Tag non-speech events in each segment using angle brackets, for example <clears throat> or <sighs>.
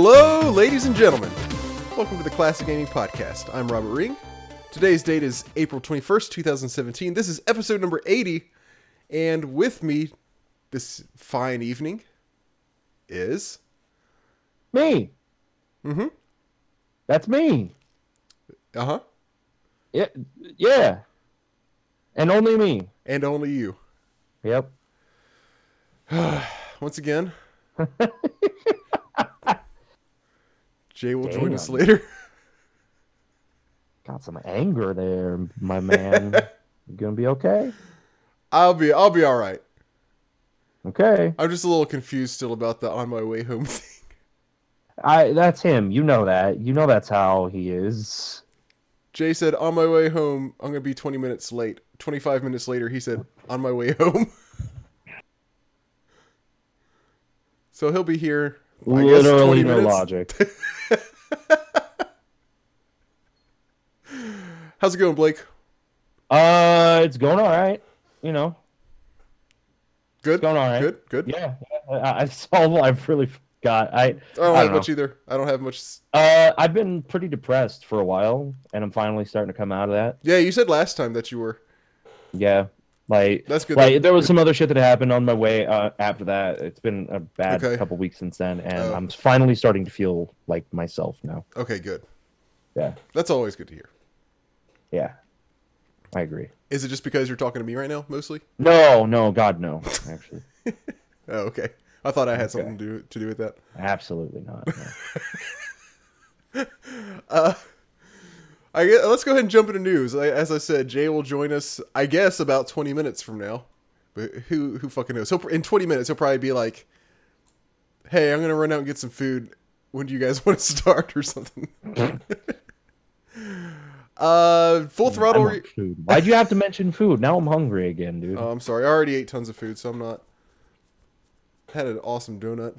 Hello, ladies and gentlemen. Welcome to the Classic Gaming Podcast. I'm Robert Ring. Today's date is April 21st, 2017. This is episode number 80. And with me this fine evening is. Me. Mm Mhm. That's me. Uh huh. Yeah. Yeah. And only me. And only you. Yep. <sighs> Once again, <laughs> Jay will join us later. <laughs> Got some anger there, my man. <laughs> you gonna be okay? I'll be I'll be all right. Okay. I'm just a little confused still about the on my way home <laughs> thing. I that's him. You know that. You know that's how he is. Jay said on my way home I'm gonna be 20 minutes late. 25 minutes later he said on my way home. so he'll be here. I Literally no minutes. logic. <laughs> How's it going, Blake? uh it's going all right. You know. Good. going all right. Good. Good. Yeah. I, I've all I've really got. I I don't I don't much either. I don't have much. uh I've been pretty depressed for a while and I'm finally starting to come out of that. Yeah, you said last time that you were. Yeah. Like That's good. Like there was some other shit that happened on my way uh, after that. It's been a bad Okay. couple weeks since then, and Oh. I'm finally starting to feel like myself now. Okay, good. Yeah, That's always good to hear. yeah, I agree. Is it just because you're talking to me right now, mostly? No, no, God, no. Actually, <laughs> Oh, okay. I thought I had something to do, to do with that. absolutely not. no. <laughs> Uh, I guess, let's go ahead and jump into news. I, as I said, Jay will join us, I guess, about 20 minutes from now. But who who fucking knows? He'll, in 20 minutes, he'll probably be like, "Hey, I'm gonna run out and get some food. When do you guys <laughs> want to start or something?" <laughs> uh, full throttle. Re- food. Why'd you have to mention food? Now I'm hungry again, dude. oh, I'm sorry. I already ate tons of food, so I'm not. Had an awesome donut.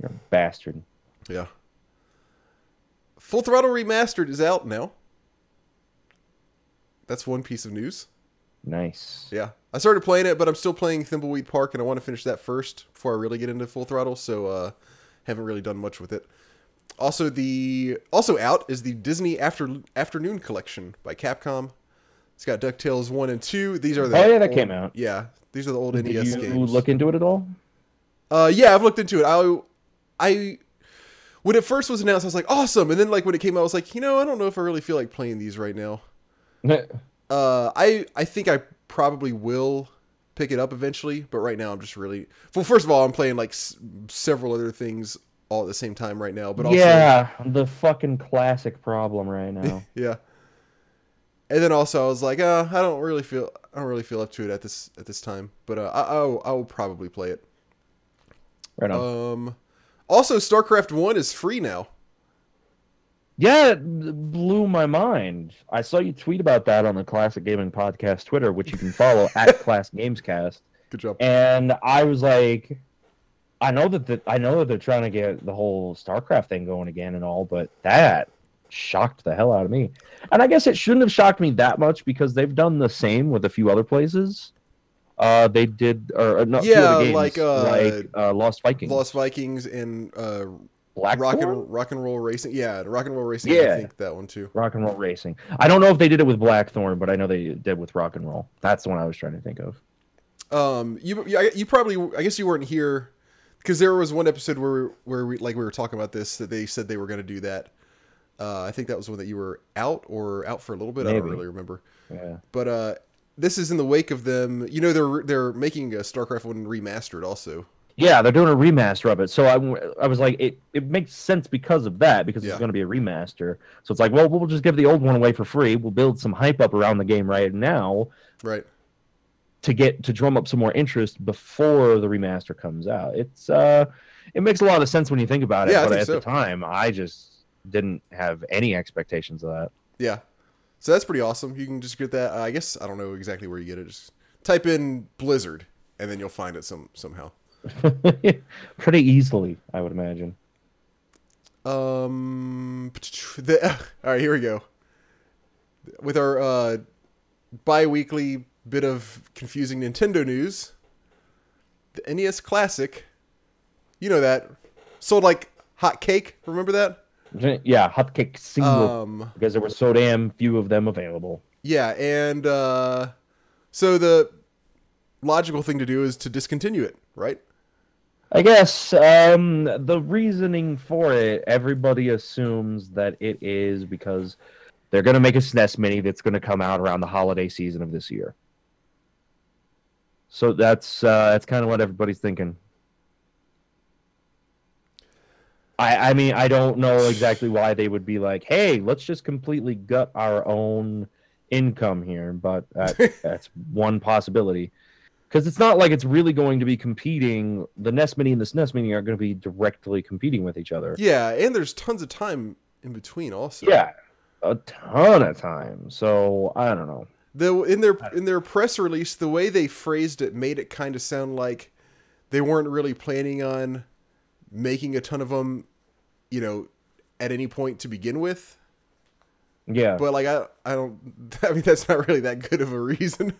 You're a bastard. Yeah. Full Throttle Remastered is out now. That's one piece of news. Nice. Yeah. I started playing it, but I'm still playing Thimbleweed Park, and I want to finish that first before I really get into Full Throttle, so uh, haven't really done much with it. Also, the also out is the Disney After Afternoon Collection by Capcom. It's got DuckTales 1 and 2. These are the Oh, yeah, that old- came out. Yeah. These are the old Did NES you games. look into it at all? Uh, yeah, I've looked into it. I, I, when it first was announced, I was like, awesome. And then, like, when it came out, I was like, you know, I don't know if I really feel like playing these right now. <laughs> Uh, I, I think I probably will pick it up eventually, but right now I'm just really. Well, first of all, I'm playing like s- several other things all at the same time right now, but also, yeah, the fucking classic problem right now. <laughs> yeah. And then also, I was like, uh, I don't really feel, I don't really feel up to it at this at this time, but uh, I, I'll, I will probably play it. Right on. Um, also, StarCraft One is free now. Yeah, it blew my mind. I saw you tweet about that on the Classic Gaming Podcast Twitter, which you can follow <laughs> at Class Gamescast. Good job. And I was like, I know that the, I know that they're trying to get the whole StarCraft thing going again and all, but that shocked the hell out of me. And I guess it shouldn't have shocked me that much because they've done the same with a few other places. Uh, they did, or, or not few Yeah, other games, like, uh, like uh, Lost Vikings, Lost Vikings and uh, Black rock and rock and roll racing. Yeah, rock and roll racing. I Yeah. think that one too. Rock and Roll Racing. I don't know if they did it with Blackthorne, but I know they did with Rock and Roll. That's the one I was trying to think of. Um, you you, you probably I guess you weren't here because there was one episode where where we like we were talking about this that they said they were going to do that. Uh, I think that was one that you were out or out for a little bit. I don't really remember. Yeah. But uh, this is in the wake of them. You know, they're they're making a StarCraft one remastered also. Yeah, they're doing a remaster of it. So I, I was like, it, it makes sense because of that, because Yeah. it's going to be a remaster. So it's like, well, we'll just give the old one away for free. We'll build some hype up around the game right now Right. to get to drum up some more interest before the remaster comes out. It's uh, it makes a lot of sense when you think about it. Yeah, I but think at so. the time, I just didn't have any expectations of that. Yeah. So that's pretty awesome. You can just get that. Uh, I guess I don't know exactly where you get it. Just type in Blizzard, and then you'll find it some somehow. <laughs> Pretty easily, I would imagine. Um. The, <laughs> all right, here we go. With our uh, bi-weekly bit of confusing Nintendo news, the NES Classic, you know that, sold like Hot Cake, remember that? <laughs> Yeah, hot cake single Um, because there were so damn few of them available. yeah, and uh, so the logical thing to do is to discontinue it, right? I guess um, the reasoning for it, everybody assumes that it is because they're going to make a SNES Mini that's going to come out around the holiday season of this year. So that's uh, that's kind of what everybody's thinking. I I mean I don't know exactly why they would be like, hey, let's just completely gut our own income here, but that, <laughs> that's one possibility because it's not like it's really going to be competing. The Nest Mini and the Nest Mini are going to be directly competing with each other. Yeah, and there's tons of time in between also. Yeah, a ton of time. So I don't know. The in their in their press release, the way they phrased it made it kind of sound like they weren't really planning on making a ton of them, you know, at any point to begin with. Yeah, But like I I don't <laughs> I mean that's not really that good of a reason.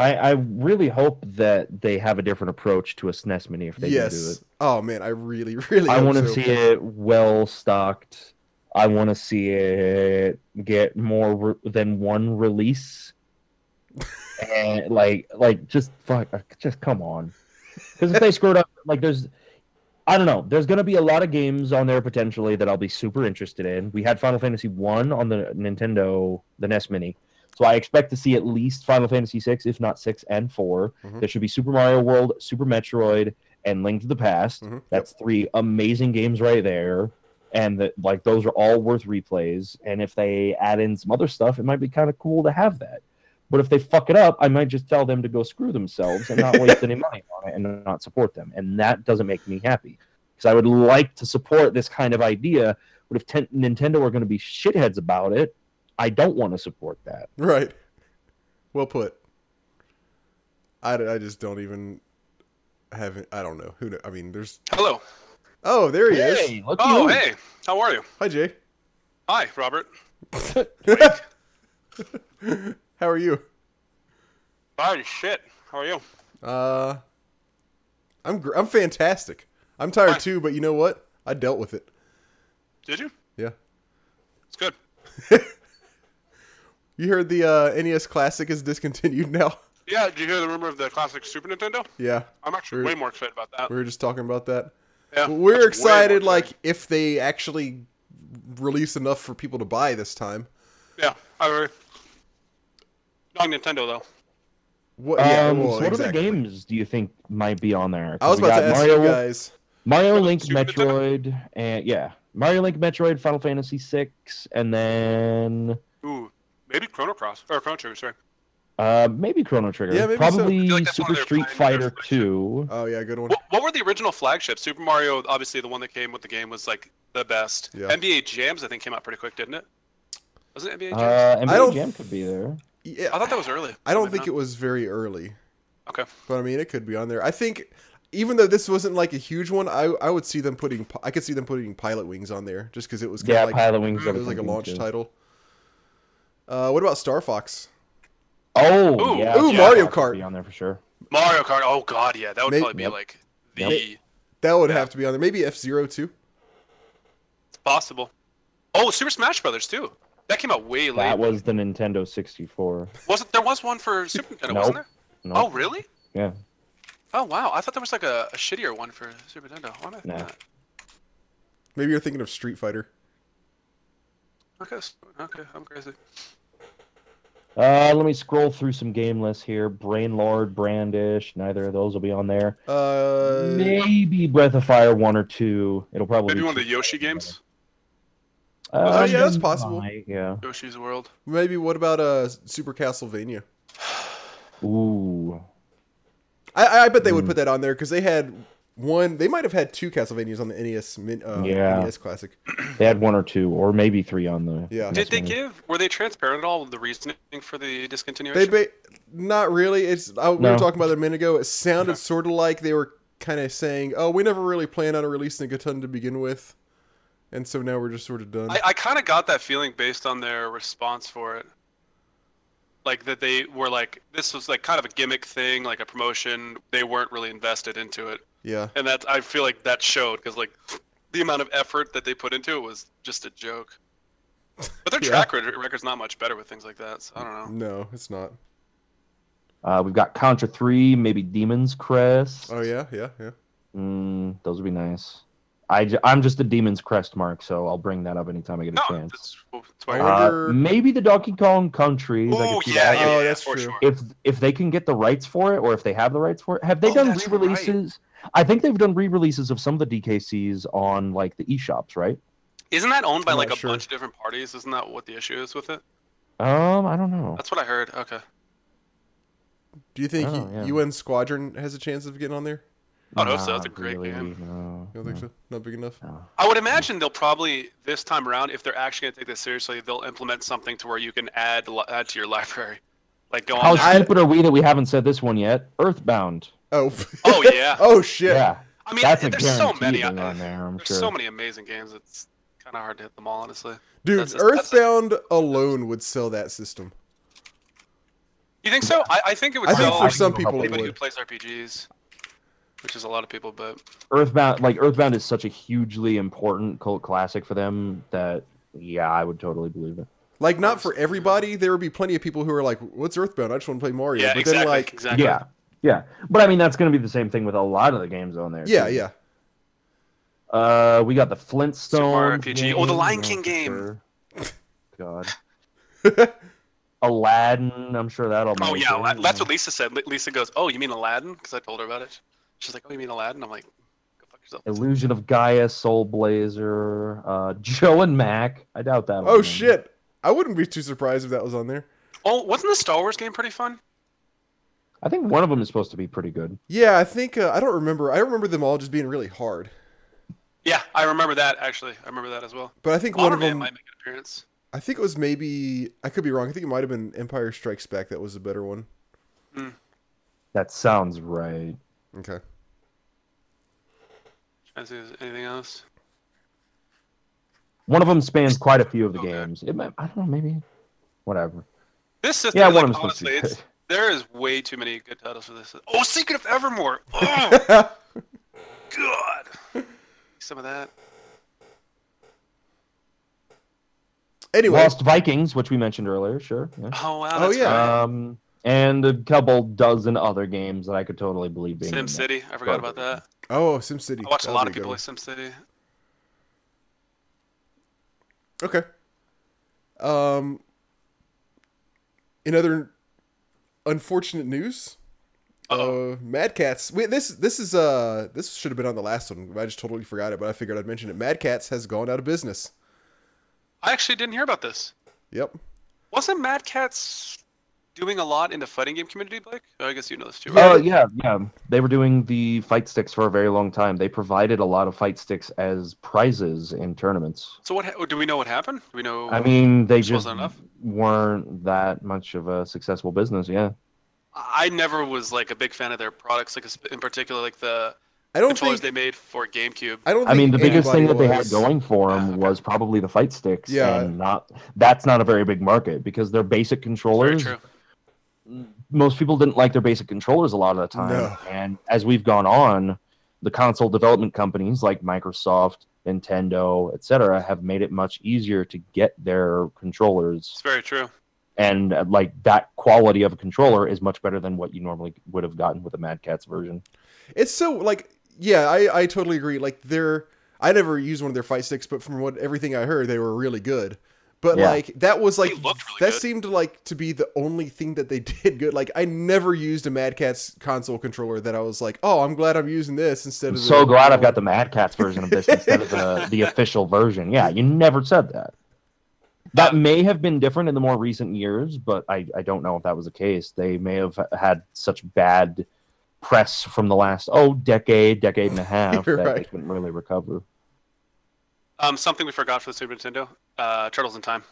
I, I really hope that they have a different approach to a SNES Mini if they do it. yes. Oh man, I really really I want to so. see it well stocked. I want to see it get more re- than one release, <laughs> and like, like just fuck, uh, just come on. Because if they screwed up, like, there's, I don't know, there's gonna be a lot of games on there potentially that I'll be super interested in. We had Final Fantasy One on the Nintendo, the NES Mini, so I expect to see at least Final Fantasy Six, if not six and 4 Mhm. There should be Super Mario World, Super Metroid, and Link to the Past. Mhm. That's three amazing games right there. And that like those are all worth replays. And if they add in some other stuff, it might be kind of cool to have that. But if they fuck it up, I might just tell them to go screw themselves and not waste <laughs> any money on it and not support them. And that doesn't make me happy. Because I would like to support this kind of idea. But if ten- Nintendo are going to be shitheads about it, I don't want to support that. Right. Well put. I, I just don't even have it. I don't know who. I mean, there's. Hello. Oh, there he is. Hey, look Oh, you. hey. How are you? Hi, Jay. Hi, Robert. <laughs> How are you? Fine shit. How are you? Uh, I'm gr- I'm fantastic. I'm tired Hi. too, but you know what? I dealt with it. Did you? Yeah. It's good. <laughs> You heard the uh, NES Classic is discontinued <laughs> now. Yeah, did you hear the rumor of the classic Super Nintendo? Yeah, I'm actually We're- way more excited about that. we were just talking about that. Yeah, We're excited, like exciting. if they actually release enough for people to buy this time. Yeah, I agree. Not Nintendo though. What? yeah, um, well, so what exactly. other games do you think might be on there? I was about to ask Mario, you guys. Mario Link, Super Nintendo? Metroid, and yeah, Mario Link, Metroid, Final Fantasy VI, and then Ooh, maybe Chrono Cross or Chrono Trigger. Sorry. uh, maybe Chrono Trigger. Yeah, maybe Probably feel like Super Street Fighter 2. Oh yeah, good one. What, what were the original flagships? Super Mario, obviously the one that came with the game was like the best. Yeah. NBA Jams, I think, came out pretty quick, didn't it? Wasn't it NBA Jams? Uh, NBA I don't Jam f- could be there. Yeah, I thought that was early. I don't think not. it was very early, Okay. but I mean it could be on there. I think even though this wasn't like a huge one, I I would see them putting I could see them putting Pilotwings on there just because it was kind Yeah, like Pilotwings. it was like a launch title. Uh, what about Star Fox? Oh, Ooh, yeah. ooh, Star Mario Fox would Kart. Be on there for sure. Mario Kart. Oh god, yeah, that would May- probably be Yep. like the Yep. That would have to be on there. Maybe F-Zero too. it's possible. Oh, Super Smash Brothers too. That came out way late. That was the Nintendo 64. Wasn't there was one for Super <laughs> Nintendo, Nope. wasn't there? No. Oh, really? Yeah. Oh wow, I thought there was like a, a shittier one for Super Nintendo. Why am I thinking Nah. that? Maybe you're thinking of Street Fighter. Okay, s- okay, I'm crazy. Uh, let me scroll through some game lists here. Brain Lord, Brandish, neither of those will be on there. Uh, Maybe Breath of Fire one or two. It'll probably Maybe be one of the two. Yoshi games, Uh, Oh, yeah, that's possible. might, yeah. Yoshi's World. maybe what about uh Super Castlevania? <sighs> Ooh. I I bet they would Hmm. put that on there because they had one. They might have had two Castlevanias on the NES uh, Yeah. NES Classic. <clears throat> They had one or two, or maybe three on the. Yeah. NES Did they Mini. give? Were they transparent at all with the reasoning for the discontinuation? They ba- not really. It's I, we No. were talking about it a minute ago. It sounded Okay. sort of like they were kind of saying, "Oh, we never really planned on releasing a ton to begin with, and so now we're just sort of done." I, I kind of got that feeling based on their response for it. Like that they were like this was like kind of a gimmick thing, like a promotion. They weren't really invested into it, yeah, and that I feel like that showed because like the amount of effort that they put into it was just a joke. But their <laughs> Yeah. track record record's not much better with things like that. So I don't know. No, it's not. Uh, we've got Contra 3, maybe Demon's Crest. Oh yeah, yeah, yeah. Mm, those would be nice. I j- I'm just a Demon's Crest mark, so I'll bring that up anytime I get a No, chance. that's, that's why. I Uh, wonder- maybe the Donkey Kong Country. Oh yeah, that. yeah, Oh, yeah, that's for true. sure. If if they can get the rights for it, or if they have the rights for it, have they Oh, done that's right. Re-releases? I think they've done re-releases of some of the DKCs on like the eShops, right? Isn't that owned by I'm like a sure. bunch of different parties? Isn't that what the issue is with it? Um, I don't know. That's what I heard. Okay. Do you think Oh, U- yeah. UN Squadron has a chance of getting on there? I don't know, so that's a Not great really, game. No, You don't think no, so? Not big enough. no. I would imagine they'll probably this time around, if they're actually gonna take this seriously, they'll implement something to where you can add add to your <laughs> library, like go How on. there. I- stupid are we that we haven't said this one yet? Earthbound. Oh. Oh yeah. <laughs> oh shit. Yeah, I mean, that's a there's so many. on there. I'm There's sure. so many amazing games. It's kind of hard to hit them all, honestly. Dude, just- that's just- Earthbound alone would sell that system. You think so? I, I think it would I think sell for some people it anybody who plays RPGs, which is a lot of people. But Earthbound, like Earthbound, is such a hugely important cult classic for them that yeah, I would totally believe it. Like not for everybody. There would be plenty of people who are like, "What's Earthbound? I just want to play Mario." yeah, but exactly. then like, exactly. Yeah, yeah, but I mean that's going to be the same thing with a lot of the games on there. yeah, too. yeah. Uh, we got the Flintstones. Mario RPG. Oh, the Lion King for game. sure. God. <laughs> Aladdin. I'm sure that'll. Oh yeah, it, that's what Lisa said. Lisa goes, "Oh, you mean Aladdin?" Because I told her about it. She's like, "Oh, you mean Aladdin?" I'm like, "Go fuck yourself." Illusion of Gaia, Soul Blazer, uh, <laughs> Joe and Mac. I doubt that. Oh shit! I wouldn't be too surprised if that was on there. Oh, wasn't the Star Wars game pretty fun? I think one of them is supposed to be pretty good. Yeah, I think uh, I don't remember. I remember them all just being really hard. Yeah, I remember that actually. I remember that as well. But I think one of them. might make an appearance. I think it was maybe. I could be wrong. I think it might have been Empire Strikes Back. That was a better one. That sounds right. Okay. Trying to see anything else. One of them spans quite a few of the Okay. games. It might, I don't know, maybe. Whatever. This system, Yeah, like, one of them's supposed to honestly, be it's, good. There is way too many good titles for this. Oh, Secret of Evermore. <laughs> Oh God. Some of that. anyway, Lost Vikings, which we mentioned earlier, sure. Yeah. Oh wow. Oh, yeah. right. Um, and a couple dozen other games that I could totally believe being. in Sim there. City. I forgot about that. oh, SimCity. I watched a That'll lot of people one. play Sim City. Okay. Um. In other unfortunate news, Uh-oh. uh, Mad Catz. Wait, this this is uh this should have been on the last one. I just totally forgot it, but I figured I'd mention it. Mad Catz has gone out of business. I actually didn't hear about this. Yep. Wasn't Mad Catz doing a lot in the fighting game community, Blake? Oh, I guess you know this too. Oh yeah, yeah. They were doing the fight sticks for a very long time. They provided a lot of fight sticks as prizes in tournaments. So what? Ha- do we know what happened? Do we know? I mean, they Just just enough? weren't that much of a successful business. Yeah. I never was like a big fan of their products, like in particular, like the I don't controllers think. they made for GameCube. I don't. I mean, the biggest thing that anybody they had going for them Ah, okay. was probably the fight sticks. Yeah. And not that's not a very big market because they're basic Very controllers. True. Most people didn't like their basic controllers a lot of the time. No. And as we've gone on, the console development companies like Microsoft, Nintendo, etc., have made it much easier to get their controllers It's very true. and uh, like that quality of a controller is much better than what you normally would have gotten with a Mad Catz version. It's so like yeah, I I totally agree. Like they're I never used one of their fight sticks, but from what everything I heard, they were really good. But Yeah. like that was like really that good. seemed like to be the only thing that they <laughs> did good. Like I never used a Mad Catz console controller that I was like, oh, I'm glad I'm using this instead I'm of. so the, glad I've got the Mad Catz version of this instead of the, <laughs> the official version. Yeah, you never said that. That may have been different in the more recent years, but I, I don't know if that was the case. They may have had such bad press from the last oh decade, decade and a <laughs> half You're that they couldn't really recover. Um, something we forgot for the Super Nintendo: uh, Turtles in Time.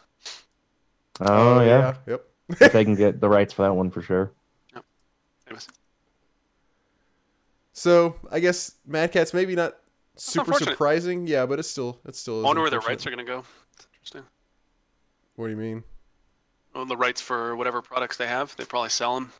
Oh, yeah, Yep. <laughs> if they can get the rights for that one for sure. Yep. Anyways, So I guess Mad Catz maybe not super surprising. Yeah, but it's still it's still. I wonder where the rights are gonna go. It's interesting. What do you mean? Well, the rights for whatever products they have, they probably sell them.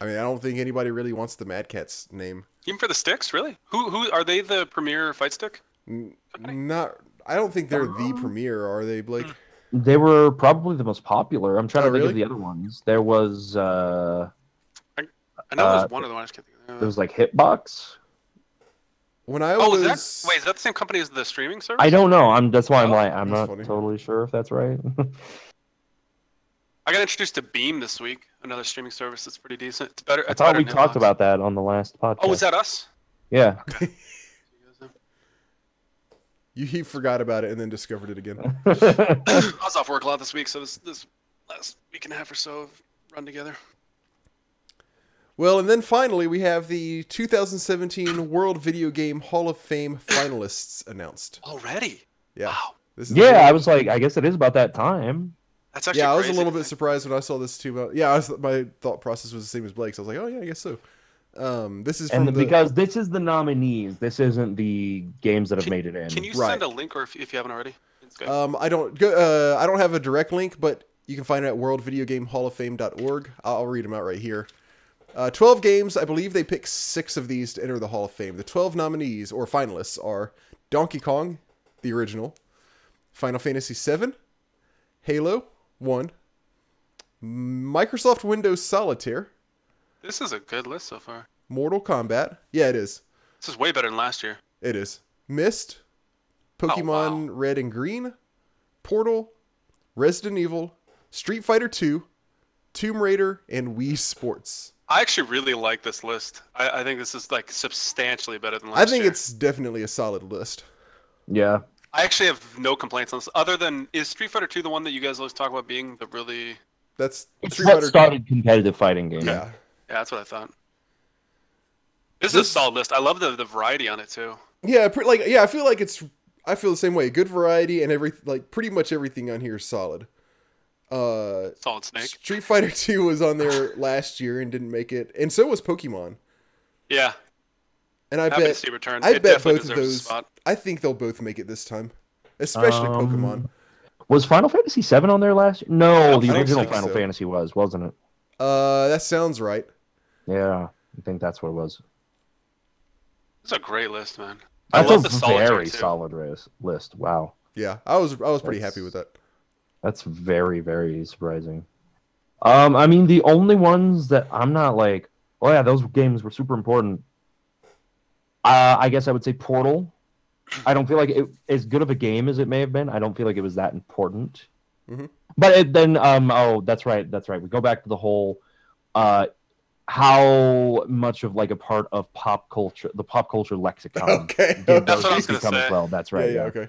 I mean, I don't think anybody really wants the Mad Catz name. Even for the sticks, really? Who who are they? The premier fight stick? N- not. I don't think they're the premier, are they, Blake? They were probably the most popular. I'm trying Oh, to think really? of the other ones. There was uh I know Uh, there's one of the ones. just can't think of there was like Hitbox. When I Oh, was, is that wait? Is that the same company as the streaming service? I don't know. I'm that's why I'm Oh, like I'm not funny. totally sure if that's right. I got introduced to Beam this week, another streaming service that's pretty decent. It's better. I thought better we talked Hitbox. about that on the last podcast. Oh, was that us? Yeah. <laughs> you he forgot about it and then discovered it again. <laughs> I was off work a lot this week, so this this last week and a half or so have run together. Well, and then finally we have the 2017 World Video Game Hall of Fame finalists announced. Already? Yeah, Wow, this is yeah, I was like, I guess it is about that time. that's actually. yeah, I was a little bit surprised when I saw this too. Yeah, I was, my thought process was the same as Blake's. I was like, oh yeah, I guess so. Um, this is from And the, because this is the nominees, this isn't the games that have Can- made it in. Can you Right. send a link, or if, if you haven't already? It's good. Um, I don't. Uh, I don't have a direct link, but you can find it at worldvideogamehalloffame.org. I'll I'll read them out right here. Uh, 12 games. I believe they pick six of these to enter the Hall of Fame. The 12 nominees or finalists are Donkey Kong, the original, Final Fantasy VII, Halo 1, Microsoft Windows Solitaire, this is a good list so far. Mortal Kombat. Yeah, it is. This is way better than last year. It is. Myst, Pokemon oh, Red and Green, Portal, Resident Evil, Street Fighter 2, Tomb Raider, and Wii Sports. I actually really like this list. I, I think this is like substantially better than last year. I think year. it's definitely a solid list. yeah. I actually have no complaints on this, other than is Street Fighter 2 the one that you guys always talk about being the really? That's It's Street what Fighter. started competitive fighting games. Yeah. Yeah, that's what I thought. This, This- is a solid list. I love the the variety on it too. Yeah, pre- like yeah, I feel like it's I feel the same way. Good variety and every like pretty much everything on here is solid. Uh Solid Snake. Street Fighter 2 was on there <laughs> last year and didn't make it. And so was Pokemon. Yeah, And I happy to bet see returns. I it bet both of those. I think they'll both make it this time. Especially Um, Pokemon. Was Final Fantasy VII on there last year? No, the original think Final so. Fantasy was, wasn't it? Uh that sounds right. Yeah, I think that's what it was. It's a great list, man. I That's love a the solitaire very solid ris- list. Wow, Yeah, I was I was pretty That's- happy with that. that's very very surprising. Um, I mean, the only ones that I'm not like, oh yeah, those games were super important. Uh, I guess I would say Portal. I don't feel like it as good of a game as it may have been. I don't feel like it was that important. Mhm. But it, then, um, oh, that's right, that's right. We go back to the whole, uh, how much of like a part of pop culture, the pop culture lexicon. <laughs> Okay. did That's what I was gonna become as say. well. That's right. yeah, Yeah. okay.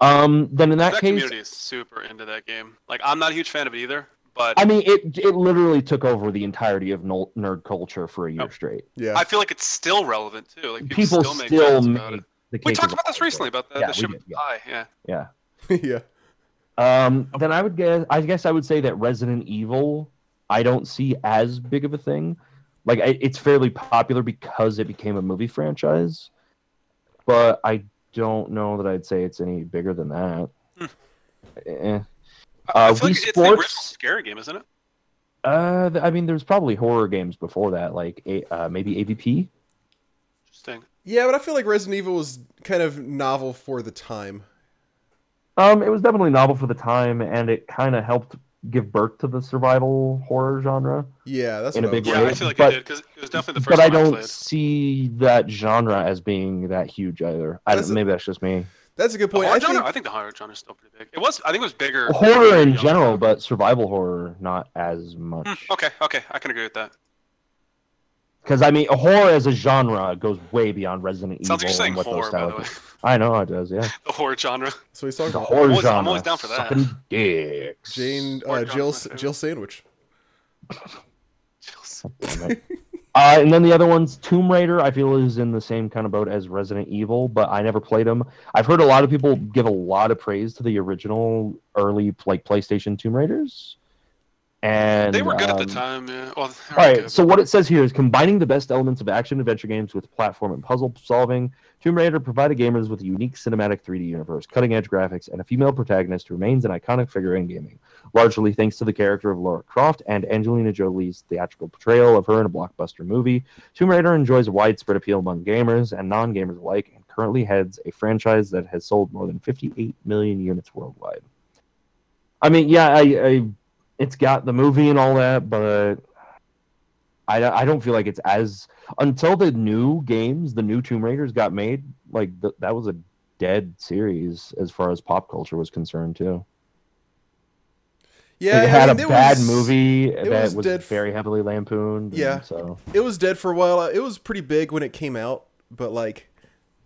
Um, then in that, That, case, community is super into that game. Like I'm not a huge fan of it either, but I mean, it it literally took over the entirety of nol- nerd culture for a year Yep. straight. Yeah. I feel like it's still relevant too. Like people, People still make still jokes make about it. the We talked about this awesome. recently about the, Yeah, the ship did, yeah. pie. Yeah. Yeah. <laughs> yeah. Um, then I would guess I guess I would say that Resident Evil I don't see as big of a thing. Like I, it's fairly popular because it became a movie franchise, but I don't know that I'd say it's any bigger than that. Hmm. Eh. I- I Uh, feel like Wii it's the original Sports- scary game, isn't it? Uh, I mean, there's probably horror games before that, like uh, maybe AVP. Interesting. Yeah, but I feel like Resident Evil was kind of novel for the time. Um, it was definitely novel for the time, and it kind of helped give birth to the survival horror genre. Yeah, that's In a what I big was Yeah, way. I feel like but- it did because it was definitely the first But I don't played. see that genre as being that huge either. I That's don't, a- maybe that's just me. That's a good point. horror I genre? think I think the horror genre is still pretty big. It was. I think it was bigger. Horror in younger. general, but survival horror not as much. Hmm, okay. Okay. I can agree with that. Because I mean, horror as a genre goes way beyond Resident Sounds like Evil you're saying and what those horror, by the style. way. I know it does. Yeah, <laughs> The horror genre. so he's talking the about horror always- I'm always down for that. Sucking dicks. Jane uh, Jill my. Jill Sandwich. Damn it. Uh, and then the other ones, Tomb Raider, I feel is in the same kind of boat as Resident Evil, but I never played them. I've heard a lot of people give a lot of praise to the original early like PlayStation Tomb Raiders, and They were good at the um, time. Yeah. Well, All right, so what it says here is combining the best elements of action adventure games with platform and puzzle solving. Tomb Raider provided gamers with a unique cinematic 3D universe, cutting edge graphics, and a female protagonist who remains an iconic figure in gaming, largely thanks to the character of Lara Croft and Angelina Jolie's theatrical portrayal of her in a blockbuster movie. Tomb Raider enjoys a widespread appeal among gamers and non gamers alike, and currently heads a franchise that has sold more than 58 million units worldwide. I mean, yeah, I, I it's got the movie and all that, but I, I don't feel like it's as until the new games, the new Tomb Raiders got made. Like th- that was a dead series as far as pop culture was concerned too. Yeah, it I had mean, a it bad was- movie it that was was, very heavily lampooned. Yeah. so It was dead for a while. It was pretty big when it came out, but like,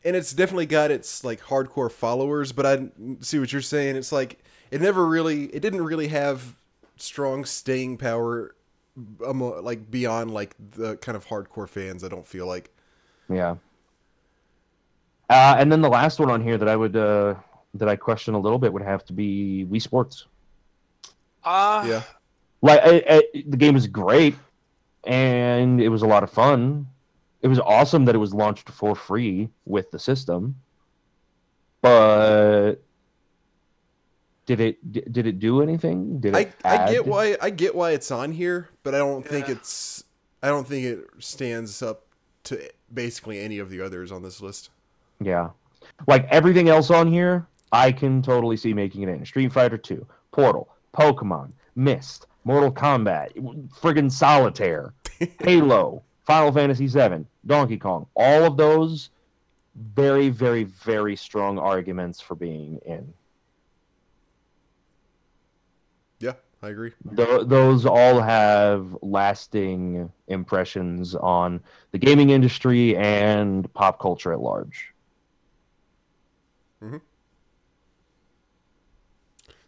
and it's definitely got its like hardcore followers. But I see what you're saying. It's like it never really, it didn't really have strong staying power, like beyond like the kind of hardcore fans. I don't feel like. yeah. Uh, and then the last one on here that I would uh, that I question a little bit would have to be Wii Sports. Ah, Yeah. like I, I, the game is great and it was a lot of fun it was awesome that it was launched for free with the system but did it did it do anything? Did I, it I add- get why I get why it's on here, but I don't think it's I don't think it stands up to basically any of the others on this list. yeah. Like everything else on here i can totally see making it in. Street fighter 2 portal pokemon Myst mortal kombat friggin solitaire <laughs> halo final fantasy 7 donkey kong. All of those very very very strong arguments for being in Yeah, I agree. Th- those all have lasting impressions on the gaming industry and pop culture at large Mhm.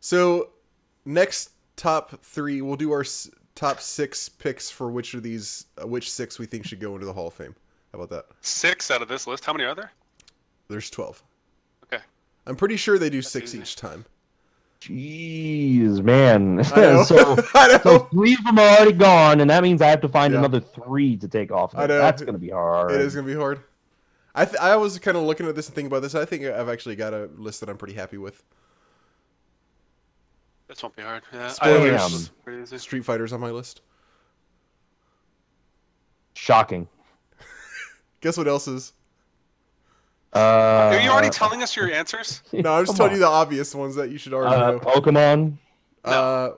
So next top three, we'll do our s- top six picks for which of these, uh, which six we think should go into the Hall of Fame. How about that? six out of this list. How many are there? There's twelve. Okay. I'm pretty sure they do six easy. each time. Jeez man I <laughs> know. so <laughs> I know. So three of them are already gone, and that means I have to find Yeah. another three to take off. I know. That's gonna be hard. It is gonna be hard. I th- I was kind of looking at this and thinking about this. I think I've actually got a list that I'm pretty happy with. This won't be hard. Yeah, Spoilers. I, it's pretty. Street Fighters on my list. Shocking. <laughs> Guess what else is? Uh, Are you already telling us your answers? <laughs> No, I'm just Come telling you the obvious ones that you should already uh, know. Pokemon? Uh,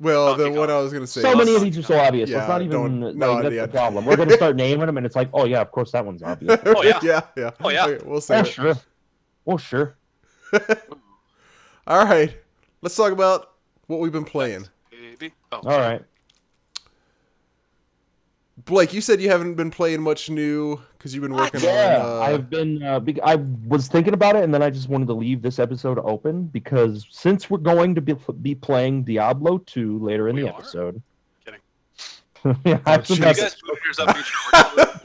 well, the Donkey one Kong. I was gonna say. So is- many of these are so obvious. Yeah, Let's not even. don't- Like, no, that's yeah. the problem. We're gonna start naming them, and it's like, oh yeah, of course that one's obvious. <laughs> Oh, yeah. yeah, yeah. Oh, yeah. Okay, we'll say oh it. sure. Oh sure. <laughs> All right, let's talk about what we've been playing. Baby. Oh, All right. Blake, you said you haven't been playing much new because you've been working Yeah, on. Uh, I've been. Uh, be- I was thinking about it, and then I just wanted to leave this episode open because since we're going to be, be playing Diablo 2 later in We the are? episode. Kidding. <laughs> yeah, I, Oh, you guys move yours up.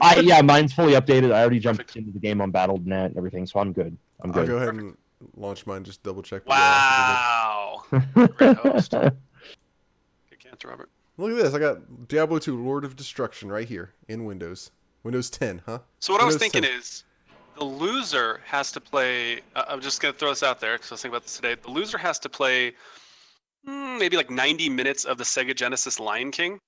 I yeah, mine's fully updated. I already jumped Perfect. into the game on Battle.net and everything, so I'm good. I'm good. I'll good. go ahead and launch mine. Just double check. wow. Great host. <laughs> Good cancer, Robert. Look at this. I got Diablo 2 Lord of Destruction right here in Windows. Windows 10, huh? So what I was thinking 10. is, the loser has to play. Uh, I'm just gonna throw this out there because I was thinking about this today. The loser has to play mm, maybe like 90 minutes of the Sega Genesis Lion King.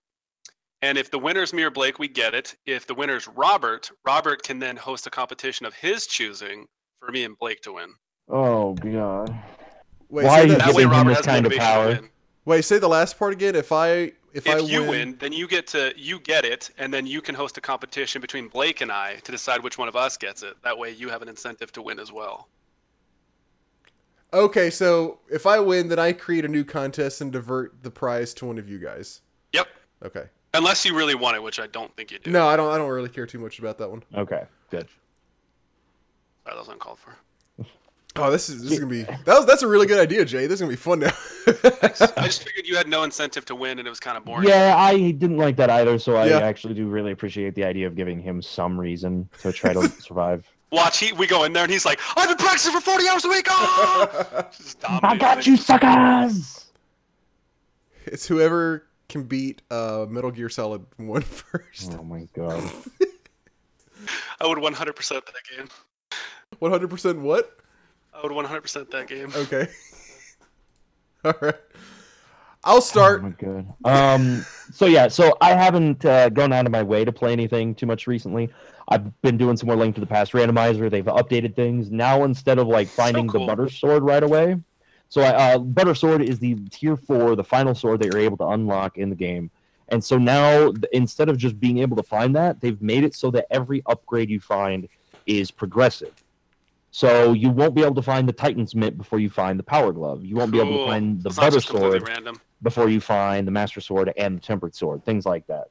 And if the winner's me or Blake, we get it. If the winner's Robert, Robert can then host a competition of his choosing for me and Blake to win. oh god. Wait, Why say are you that, That way, giving him Robert this kind of power? win. wait, say the last part again. If I if, If I you win, win, then you get to you get it, and then you can host a competition between Blake and I to decide which one of us gets it. That way, you have an incentive to win as well. Okay, so if I win, then I create a new contest and divert the prize to one of you guys. Yep. Okay. Unless you really want it, which I don't think you do. No, I don't. I don't really care too much about that one. Okay, good. Sorry, that was uncalled for. Oh, this is this is gonna be that was that's a really good idea, Jay. This is gonna be fun now. <laughs> I just figured you had no incentive to win, and it was kind of boring. Yeah, I didn't like that either, so I Yeah. actually do really appreciate the idea of giving him some reason to try to <laughs> survive. Watch, he, we go in there, and he's like, "I've been practicing for 40 hours a week." Ah! <laughs> Just I dominating got it. you, suckers! it's whoever can beat uh, Metal Gear Solid One first. Oh my god. I would 100% that game. One hundred percent. What? I would 100% that game. Okay. <laughs> All right. I'll start. Oh my god. Um. So yeah. So I haven't uh, gone out of my way to play anything too much recently. I've been doing some more Link to the Past randomizer. They've updated things now. Instead of like finding cool. the Butter Sword right away, so uh, Butter Sword is the tier four, the final sword that you're able to unlock in the game. And so now, instead of just being able to find that, they've made it so that every upgrade you find is progressive. So you won't be able to find the Titan's Mitt before you find the Power Glove. You won't be able to find the It's Butter Sword before you find the Master Sword and the Tempered Sword, things like that.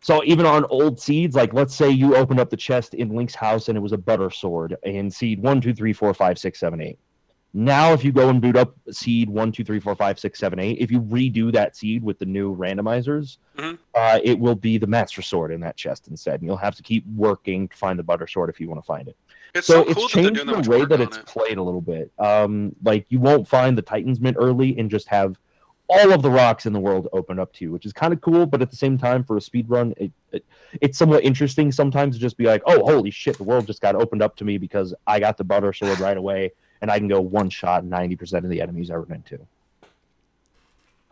So even on old seeds, like let's say you opened up the chest in Link's house and it was a Butter Sword in seed one, two, three, four, five, six, seven, eight. Now, if you go and boot up seed one, two, three, four, five, six, seven, eight, if you redo that seed with the new randomizers, Mhm. uh, it will be the Master Sword in that chest instead. And you'll have to keep working to find the Butter Sword if you want to find it It's so, so, cool it's changed the way that it's it. played a little bit. Um, like you won't find the Titans Mitt early and just have all of the rocks in the world open up to you, which is kind of cool. But at the same time, for a speed run, it, it it's somewhat interesting sometimes to just be like, oh, holy shit, the world just got opened up to me because I got the butter sword right away, and I can go one shot ninety percent of the enemies I run into.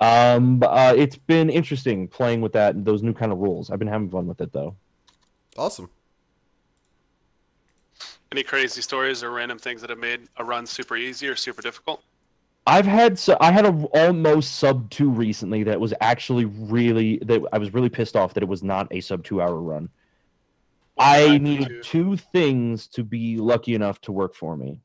Um, uh, it's been interesting playing with that those new kind of rules. I've been having fun with it though. Awesome. Any crazy stories or random things that have made a run super easy or super difficult? I've had so I had a almost sub two recently that was actually really that I was really pissed off that it was not a sub two hour run. I needed two things to be lucky enough to work for me.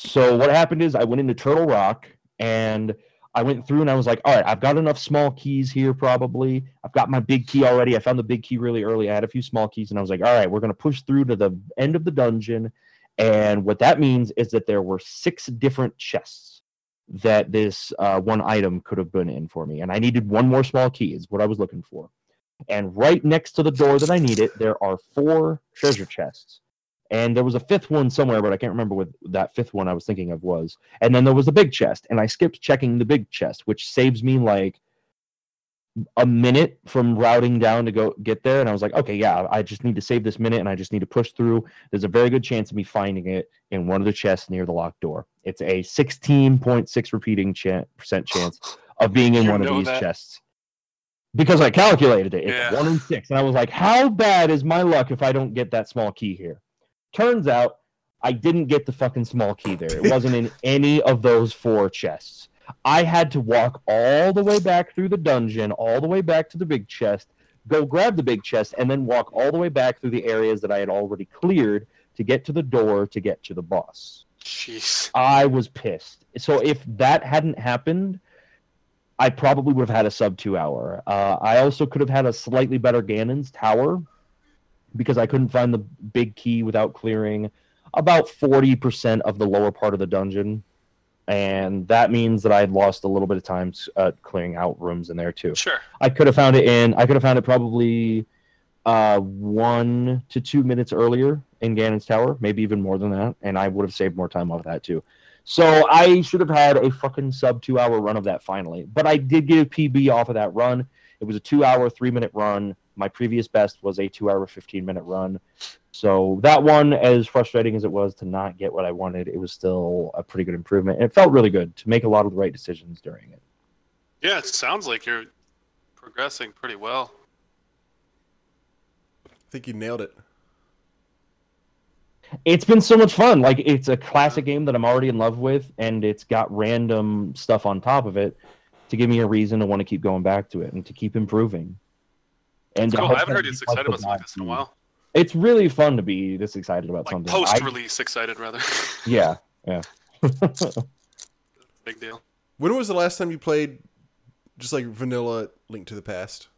So what happened is I went into Turtle Rock and I went through and I was like, all right, I've got enough small keys here probably. I've got my big key already. I found the big key really early. I had a few small keys and I was like, all right, we're gonna push through to the end of the dungeon. And what that means is that there were six different chests that this uh, one item could have been in for me. And I needed one more small key, is what I was looking for. And right next to the door that I needed, there are four treasure chests. And there was a fifth one somewhere, but I can't remember what that fifth one I was thinking of was. And then there was a big chest, and I skipped checking the big chest, which saves me like a minute from routing down to go get there. And I was like, okay, yeah, I just need to save this minute and I just need to push through. There's a very good chance of me finding it in one of the chests near the locked door. It's a 16.6 repeating chan percent chance <laughs> of being in You one of these that. chests. Because I calculated it. It's Yeah. one in six. And I was like, how bad is my luck if I don't get that small key here? Turns out I didn't get the fucking small key there. It wasn't in <laughs> any of those four chests. I had to walk all the way back through the dungeon, all the way back to the big chest, go grab the big chest, and then walk all the way back through the areas that I had already cleared to get to the door to get to the boss. Jeez. I was pissed. So if that hadn't happened, I probably would have had a sub two hour. Uh, I also could have had a slightly better Ganon's tower because I couldn't find the big key without clearing about 40% of the lower part of the dungeon. And that means that I had lost a little bit of time uh, clearing out rooms in there too. Sure. I could have found it in. I could have found it probably uh, one to two minutes earlier in Ganon's Tower, maybe even more than that, and I would have saved more time off that too. So I should have had a fucking sub two hour run of that finally, but I did get a PB off of that run. It was a two hour, three minute run. My previous best was a two hour, fifteen minute run. So that one, as frustrating as it was to not get what I wanted, it was still a pretty good improvement. And it felt really good to make a lot of the right decisions during it. Yeah, it sounds like you're progressing pretty well. I think you nailed it. it's been so much fun. Like it's a classic game that I'm already in love with, and it's got random stuff on top of it to give me a reason to want to keep going back to it and to keep improving. And Cool. hope I haven't heard you it's this excited about something like this in a while. It's really fun to be this excited about Like something. I- post-release excited, rather. <laughs> yeah, yeah. <laughs> Big deal. When was the last time you played just like vanilla Link to the Past?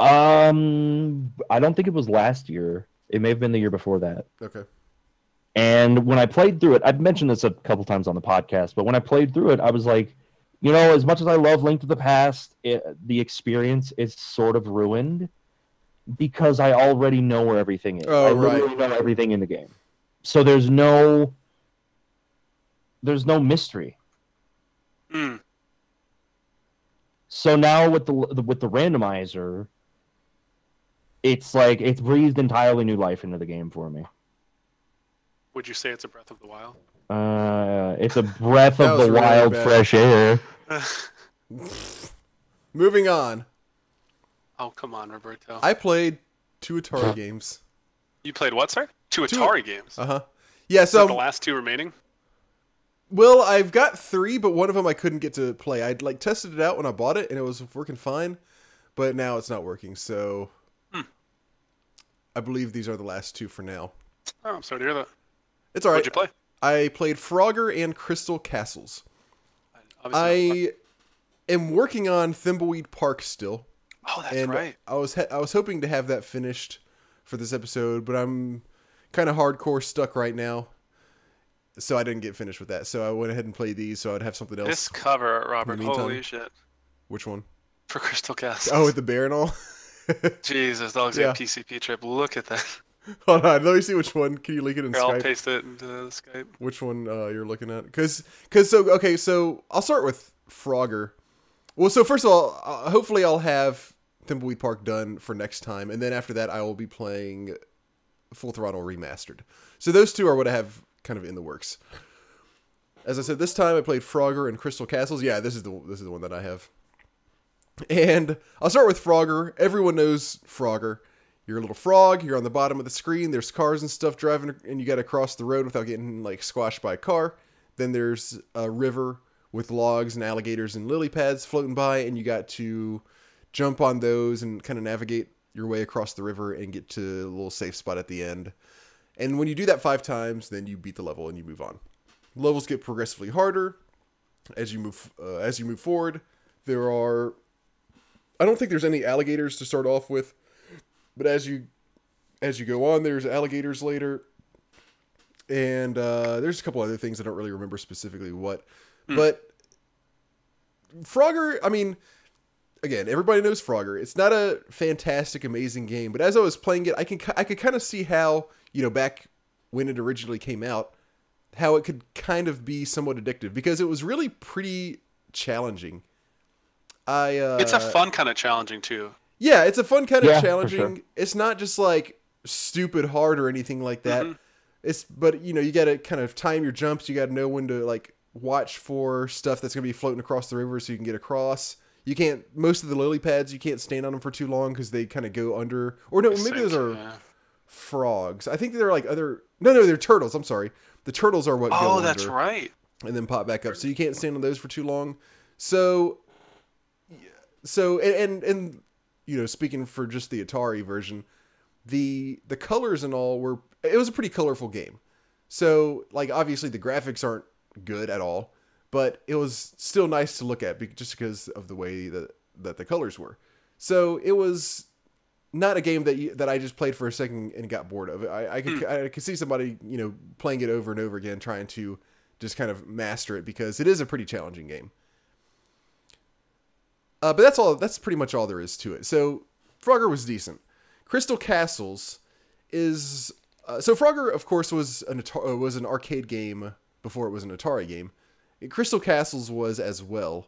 um, I don't think it was last year. It may have been the year before that. Okay. And when I played through it, I've mentioned this a couple times on the podcast, but when I played through it, I was like, you know, as much as I love Link to the Past, it, the experience is sort of ruined because I already know where everything is. Oh, I right. literally know everything in the game. So there's no there's no mystery. Mm. So now with the with the randomizer, it's like it's breathed entirely new life into the game for me. Would you say it's a Breath of the Wild? Uh, it's a breath of the really wild bad. fresh air. <laughs> Moving on. Oh come on, Roberto. I played two Atari games. you played what, sir? Two Atari games. Uh huh. Yeah. So the last two remaining? well, I've got three, but one of them I couldn't get to play. I'd like tested it out when I bought it, and it was working fine, but now it's not working. So, Hmm. I believe these are the last two for now. Oh, I'm sorry to hear that. It's all right. What'd you play? I played Frogger and Crystal Castles. Obviously, I am working on Thimbleweed Park still, oh, that's and right. I was I was hoping to have that finished for this episode, but I'm kind of hardcore stuck right now, so I didn't get finished with that. So I went ahead and played these, so I'd have something else. This cover, Robert. Holy shit. Which one? For Crystal Castle. Oh, with the bear and all. <laughs> Jesus, that looks Yeah. like a PCP trip. Look at that. <laughs> Hold on, let me see which one. Can you link it in Here, I'll paste it into the Skype. which one uh, you're looking at because because so okay so i'll start with frogger well so first of all uh, hopefully i'll have thimbleweed park done for next time and then after that i will be playing full throttle remastered so those two are what i have kind of in the works as i said this time i played frogger and crystal castles yeah this is the this is the one that i have and i'll start with frogger everyone knows frogger you're a little frog. You're on the bottom of the screen. There's cars and stuff driving, and you got to cross the road without getting like squashed by a car. Then there's a river with logs and alligators and lily pads floating by, and you got to jump on those and kind of navigate your way across the river and get to a little safe spot at the end. And when you do that five times, then you beat the level and you move on. Levels get progressively harder as you move uh, as you move forward. There are I don't think there's any alligators to start off with. But as you as you go on, there's alligators later, and uh, there's a couple other things I don't really remember specifically what. But Frogger, I mean, again, everybody knows Frogger. It's not a fantastic, amazing game, but as I was playing it, I can I could kind of see how you know back when it originally came out, how it could kind of be somewhat addictive because it was really pretty challenging. I uh, It's a fun kind of challenging too. yeah, it's a fun kind of Yeah, challenging. sure. It's not just like stupid hard or anything like that. Mhm. It's but you know you got to kind of time your jumps. You got to know when to like watch for stuff that's gonna be floating across the river so you can get across. You can't most of the lily pads you can't stand on them for too long because they kind of go under. Or no, maybe those are yeah. frogs. I think they're like other. No, no, they're turtles. I'm sorry. The turtles are what. go Oh, that's under right. and then pop back up. So you can't stand on those for too long. So, so and, and and you know, speaking for just the Atari version, the the colors and all were it was a pretty colorful game. So like obviously the graphics aren't good at all, but it was still nice to look at just because of the way that that the colors were. So it was not a game that you, that I just played for a second and got bored of. I, I could I could see somebody you know playing it over and over again, trying to just kind of master it because it is a pretty challenging game. Uh, but that's all. That's pretty much all there is to it. So Frogger was decent. Crystal Castles is uh, so Frogger, of course, was an Atari, uh, was an arcade game before it was an Atari game. Crystal Castles was as well,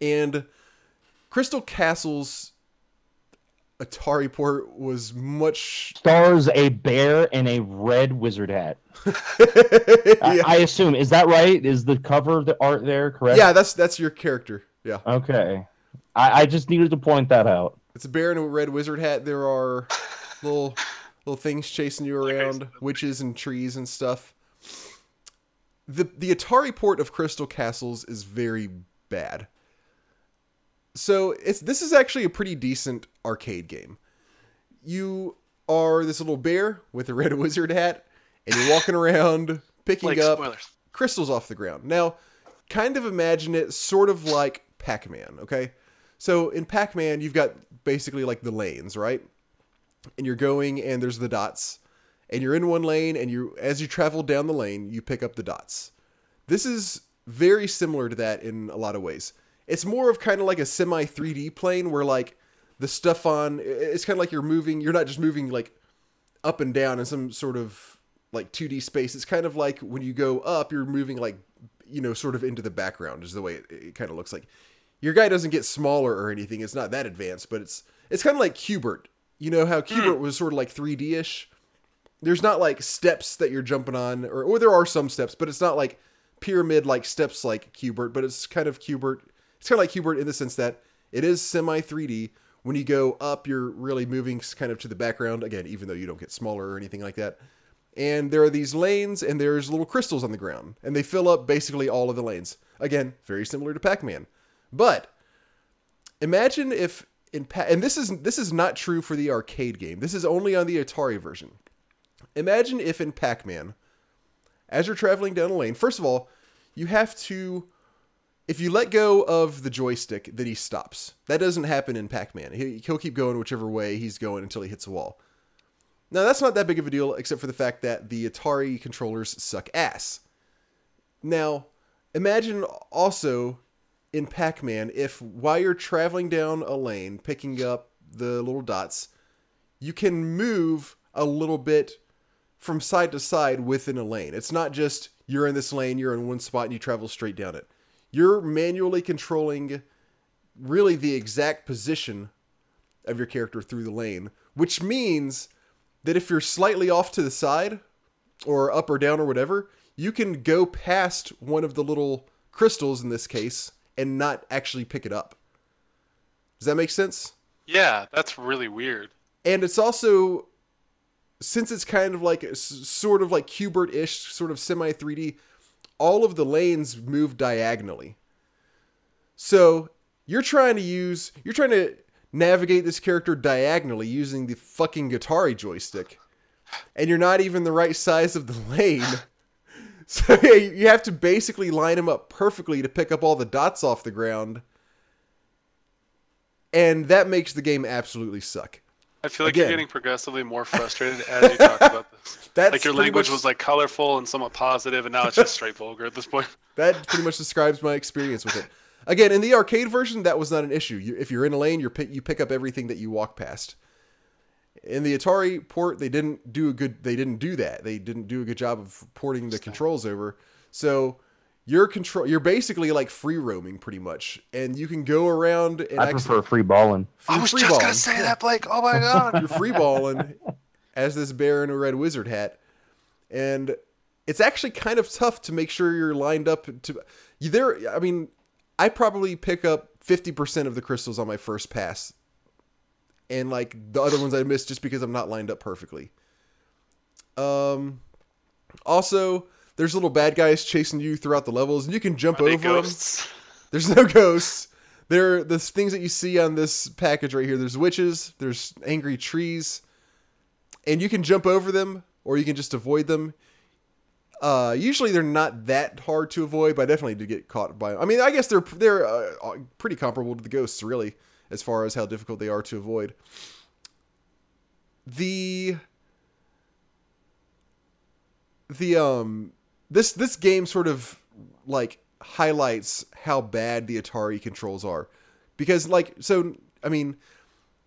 and Crystal Castles Atari port was much. Stars a bear and a red wizard hat. <laughs> I, yeah. I assume is that right? Is the cover of the art there correct? yeah, that's that's your character. Yeah. Okay. I, I just needed to point that out. It's a bear in a red wizard hat. There are little little things chasing you around, witches and trees and stuff. The the Atari port of Crystal Castles is very bad. So it's this is actually a pretty decent arcade game. You are this little bear with a red <laughs> wizard hat, and you're walking around picking Like up spoilers. crystals off the ground. Now, kind of imagine it sort of like Pac Man, okay? So in Pac Man, you've got basically like the lanes, right? And you're going, and there's the dots, and you're in one lane, and you as you travel down the lane, you pick up the dots. This is very similar to that in a lot of ways. It's more of kind of like a semi 3D plane where like the stuff on it's kind of like you're moving, you're not just moving like up and down in some sort of like 2D space. It's kind of like when you go up, you're moving like you know sort of into the background is the way it, it kind of looks like. Your guy doesn't get smaller or anything. It's not that advanced, but it's it's kind of like Q*bert. You know how Q*bert mm. was sort of like 3D-ish. There's not like steps that you're jumping on, or or there are some steps, but it's not like pyramid like steps like Q*bert. But it's kind of Q*bert It's kind of like Q*bert in the sense that it is semi 3D. When you go up, you're really moving kind of to the background again, even though you don't get smaller or anything like that. And there are these lanes, and there's little crystals on the ground, and they fill up basically all of the lanes. Again, very similar to Pac-Man. But imagine if in pa- and this is this is not true for the arcade game. This is only on the Atari version. Imagine if in Pac-Man, as you're traveling down a lane, first of all, you have to if you let go of the joystick, then he stops. That doesn't happen in Pac-Man. He, he'll keep going whichever way he's going until he hits a wall. Now that's not that big of a deal, except for the fact that the Atari controllers suck ass. Now, imagine also in Pac-Man if while you're traveling down a lane, picking up the little dots, you can move a little bit from side to side within a lane. It's not just you're in this lane, you're in one spot, and you travel straight down it. You're manually controlling really the exact position of your character through the lane, which means that if you're slightly off to the side or up or down or whatever, you can go past one of the little crystals in this case and not actually pick it up. Does that make sense? Yeah, that's really weird. And it's also since it's kind of like sort of like Q*bert-ish, sort of semi 3D, all of the lanes move diagonally. So you're trying to use, you're trying to navigate this character diagonally using the fucking Atari joystick, and you're not even the right size of the <laughs> lane. So <laughs> you have to basically line him up perfectly to pick up all the dots off the ground. And that makes the game absolutely suck. I feel like Again. you're getting progressively more frustrated as you talk about <laughs> this. That's like your language much, was like colorful and somewhat positive, and now it's just straight vulgar at this point. <laughs> That pretty much describes my experience with it. Again, in the arcade version, that was not an issue. You, if you're in a lane, you you pick up everything that you walk past. In the Atari port, they didn't do a good. They didn't do that. They didn't do a good job of porting the controls over. So you're control you're basically like free roaming pretty much and you can go around and i prefer free balling. I was just gonna say that blake. Oh my <laughs> god. You're free balling as this bear in a red wizard hat and it's actually kind of tough to make sure you're lined up to you there i mean i probably pick up 50% of the crystals on my first pass and like the other ones i miss just because i'm not lined up perfectly. Um also there's little bad guys chasing you throughout the levels, and you can jump Are over them. <laughs> There's no ghosts. There, are the things that you see on this package right here. There's witches. There's angry trees, and you can jump over them, or you can just avoid them. Uh, usually they're not that hard to avoid, but I definitely do get caught by. Them. I mean, I guess they're they're uh, uh, pretty comparable to the ghosts, really, as far as how difficult they are to avoid. The the um this this game sort of like highlights how bad the Atari controls are. Because like so I mean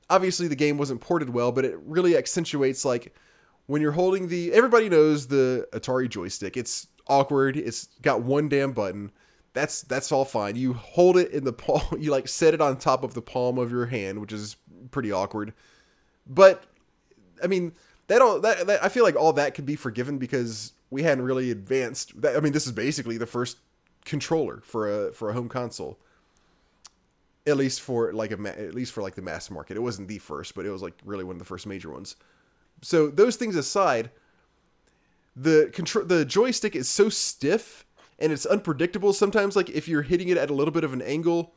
obviously the game wasn't ported well but it really accentuates like when you're holding the everybody knows the Atari joystick. It's awkward. It's got one damn button. That's that's all fine. You hold it in the <laughs> palm you like set it on top of the palm of your hand which is pretty awkward. But I mean that all that, that I feel like all that could be forgiven because we hadn't really advanced. I mean, this is basically the first controller for a for a home console. At least for like a at least for like the mass market, it wasn't the first, but it was like really one of the first major ones. So those things aside, the control the joystick is so stiff and it's unpredictable. Sometimes, like if you're hitting it at a little bit of an angle,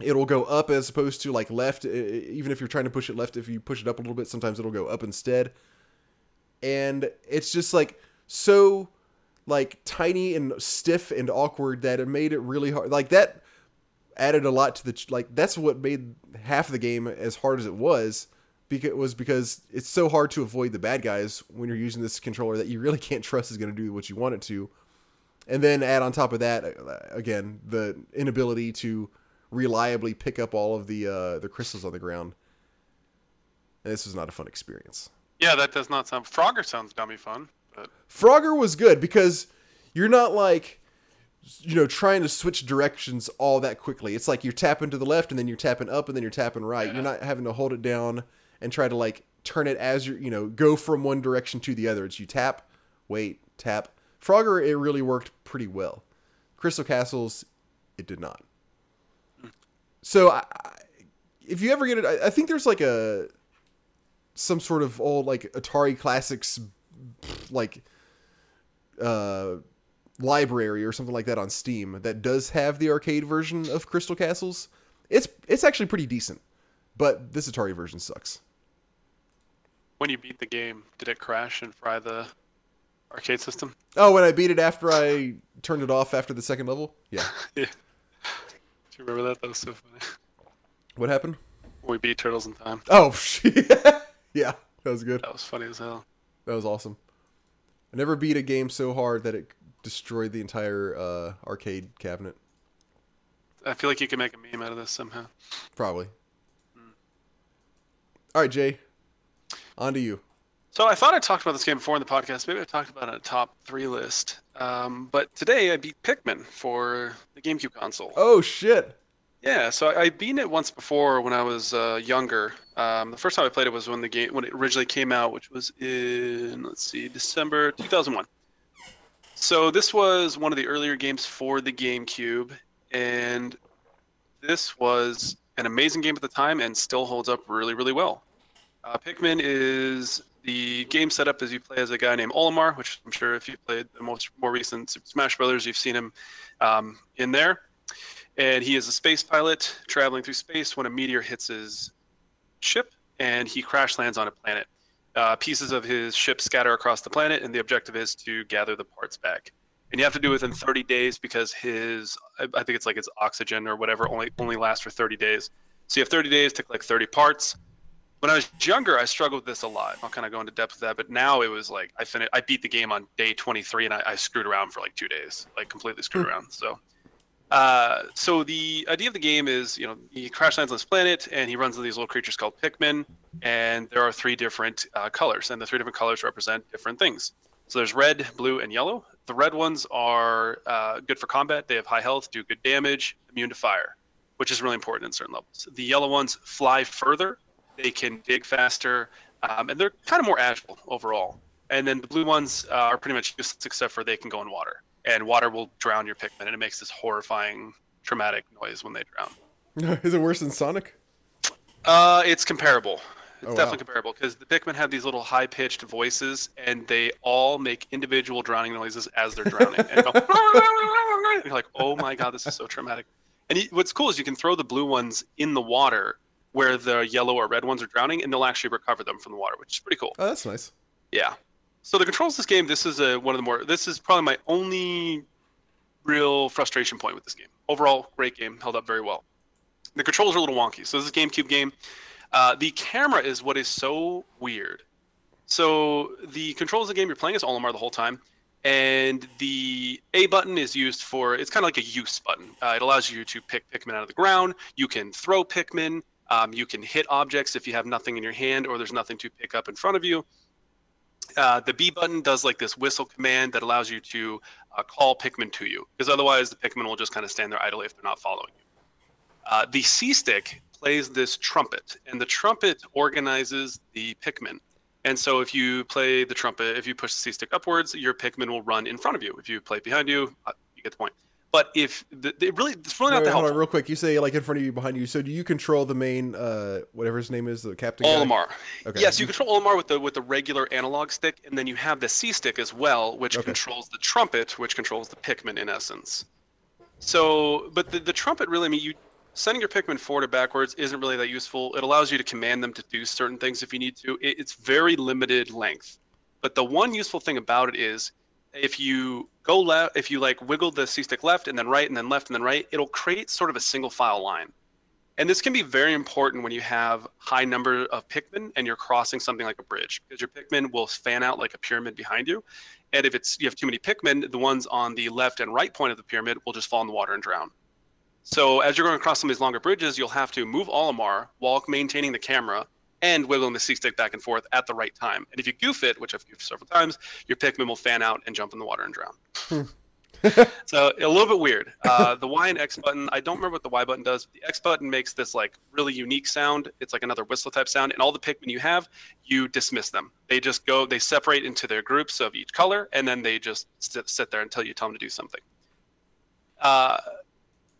it'll go up as opposed to like left. Even if you're trying to push it left, if you push it up a little bit, sometimes it'll go up instead. And it's just like so like tiny and stiff and awkward that it made it really hard. Like that added a lot to the like that's what made half of the game as hard as it was because was because it's so hard to avoid the bad guys when you're using this controller that you really can't trust is going to do what you want it to. And then add on top of that uh, again the inability to reliably pick up all of the uh, the crystals on the ground. And this was not a fun experience. Yeah, that does not sound. Frogger sounds dummy fun. Frogger was good because you're not like you know trying to switch directions all that quickly. It's like you're tapping to the left and then you're tapping up and then you're tapping right. Yeah. You're not having to hold it down and try to like turn it as you're you know go from one direction to the other. It's you tap, wait, tap. Frogger it really worked pretty well. Crystal Castles, it did not. So, I, if you ever get it, I, I think there's like a some sort of old like Atari Classics like uh library or something like that on Steam that does have the arcade version of Crystal Castles. It's it's actually pretty decent, but this Atari version sucks. When you beat the game, did it crash and fry the arcade system? Oh, when I beat it after I turned it off after the second level? Yeah. <laughs> yeah. Do you remember that? That was so funny. What happened? We beat Turtles in Time. Oh, <laughs> yeah. That was good. That was funny as hell. That was awesome. I never beat a game so hard that it destroyed the entire uh, arcade cabinet. I feel like you can make a meme out of this somehow. Probably. Mm. All right, Jay. On to you. So I thought I talked about this game before in the podcast. Maybe I talked about it on a top three list. Um, but today I beat Pikmin for the GameCube console. Oh shit! Yeah, so I, I beaten it once before when I was uh, younger. Um, the first time I played it was when the game when it originally came out, which was in let's see, December 2001. So this was one of the earlier games for the GameCube, and this was an amazing game at the time and still holds up really, really well. Uh, Pikmin is the game setup as you play as a guy named Olimar, which I'm sure if you played the most more recent Super Smash Brothers, you've seen him um, in there. And he is a space pilot traveling through space when a meteor hits his ship and he crash lands on a planet. Uh, pieces of his ship scatter across the planet, and the objective is to gather the parts back. And you have to do it within 30 days because his, I think it's like his oxygen or whatever, only only lasts for 30 days. So you have 30 days to collect 30 parts when I was younger, I struggled with this a lot. I'll kind of go into depth with that, but now it was like I finished. I beat the game on day 23, and I, I screwed around for like two days, like completely screwed hmm. around. So, uh, so the idea of the game is, you know, he crash lands on this planet, and he runs into these little creatures called Pikmin, and there are three different uh, colors, and the three different colors represent different things. So there's red, blue, and yellow. The red ones are uh, good for combat. They have high health, do good damage, immune to fire, which is really important in certain levels. The yellow ones fly further they can dig faster, um, and they're kind of more agile overall. And then the blue ones are pretty much useless except for they can go in water, and water will drown your Pikmin, and it makes this horrifying, traumatic noise when they drown. <laughs> Is it worse than Sonic? Uh, it's comparable. It's oh, definitely wow. comparable because the Pikmin have these little high pitched voices and they all make individual drowning noises as they're drowning. and, go, <laughs> and <laughs> you're like, oh my god, this is so traumatic. And you, what's cool is you can throw the blue ones in the water where the yellow or red ones are drowning, and they'll actually recover them from the water, which is pretty cool. Oh, that's nice. Yeah. So the controls of this game, this is a, one of the more. This is probably my only real frustration point with this game. Overall, great game, held up very well. The controls are a little wonky. So this is GameCube game. Uh, the camera is what is so weird. So the controls of the game you're playing as Olimar the whole time, and the A button is used for it's kind of like a use button. Uh, it allows you to pick Pikmin out of the ground. You can throw Pikmin. Um, you can hit objects if you have nothing in your hand or there's nothing to pick up in front of you. Uh, the B button does like this whistle command that allows you to uh, call Pikmin to you, because otherwise the Pikmin will just kind of stand there idly if they're not following you. Uh, the C stick plays this trumpet, and the trumpet organizes the Pikmin. And so if you play the trumpet, if you push the C stick upwards, your Pikmin will run in front of you. If you play behind you, uh, you get the point. But if the, it really, it's really wait, not that helpful. On, real quick, you say like in front of you, behind you. So do you control the main, uh, whatever his name is, the captain? Olimar. Okay. Yes, you control Olimar with the with the regular analog stick, and then you have the C stick as well, which okay. controls the trumpet, which controls the Pikmin in essence. So, but the, the trumpet really, I mean, you sending your Pikmin forward or backwards isn't really that useful. It allows you to command them to do certain things if you need to. It, it's very limited length. But the one useful thing about it is if you go left, if you like wiggle the C stick left and then right and then left and then right, it'll create sort of a single file line. And this can be very important when you have high number of Pikmin and you're crossing something like a bridge because your Pikmin will fan out like a pyramid behind you. And if it's you have too many Pikmin, the ones on the left and right point of the pyramid will just fall in the water and drown. So as you're going across some of these longer bridges, you'll have to move Olimar while maintaining the camera and wiggling the C stick back and forth at the right time. And if you goof it, which I've goofed several times, your Pikmin will fan out and jump in the water and drown. Hmm. <laughs> so a little bit weird. Uh, the Y and X button, I don't remember what the Y button does. But the X button makes this like really unique sound. It's like another whistle type sound, and all the Pikmin you have, you dismiss them. They just go, they separate into their groups of each color, and then they just sit, sit there until you tell them to do something. Uh,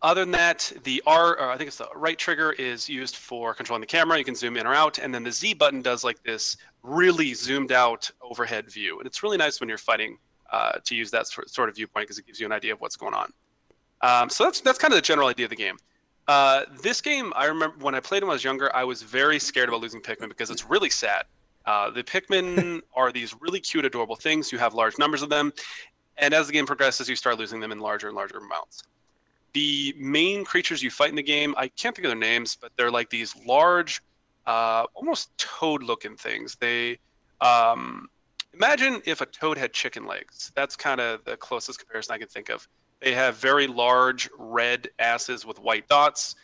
other than that, the R, or I think it's the right trigger, is used for controlling the camera. You can zoom in or out, and then the Z button does like this really zoomed out overhead view, and it's really nice when you're fighting uh, to use that sort of viewpoint because it gives you an idea of what's going on. Um, so that's that's kind of the general idea of the game. Uh, this game, I remember when I played when I was younger, I was very scared about losing Pikmin because it's really sad. Uh, the Pikmin <laughs> are these really cute, adorable things. You have large numbers of them, and as the game progresses, you start losing them in larger and larger amounts. The main creatures you fight in the game, I can't think of their names, but they're like these large, uh, almost toad-looking things. They um, imagine if a toad had chicken legs. That's kind of the closest comparison I can think of. They have very large red asses with white dots,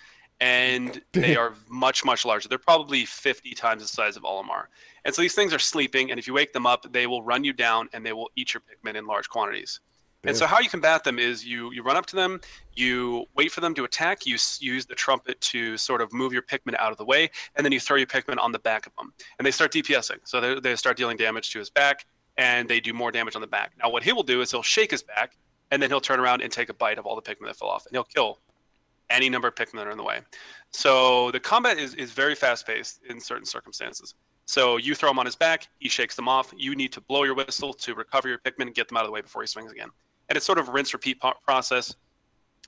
and they are much, much larger. They're probably 50 times the size of Olimar. And so these things are sleeping, and if you wake them up, they will run you down and they will eat your Pikmin in large quantities. And so how you combat them is you you run up to them, you wait for them to attack, you use the trumpet to sort of move your Pikmin out of the way, and then you throw your Pikmin on the back of them, and they start DPSing. So they, they start dealing damage to his back, and they do more damage on the back. Now what he will do is he'll shake his back, and then he'll turn around and take a bite of all the Pikmin that fell off, and he'll kill any number of Pikmin that are in the way. So the combat is, is very fast paced in certain circumstances. So you throw him on his back, he shakes them off. You need to blow your whistle to recover your Pikmin and get them out of the way before he swings again. And it's sort of rinse repeat process.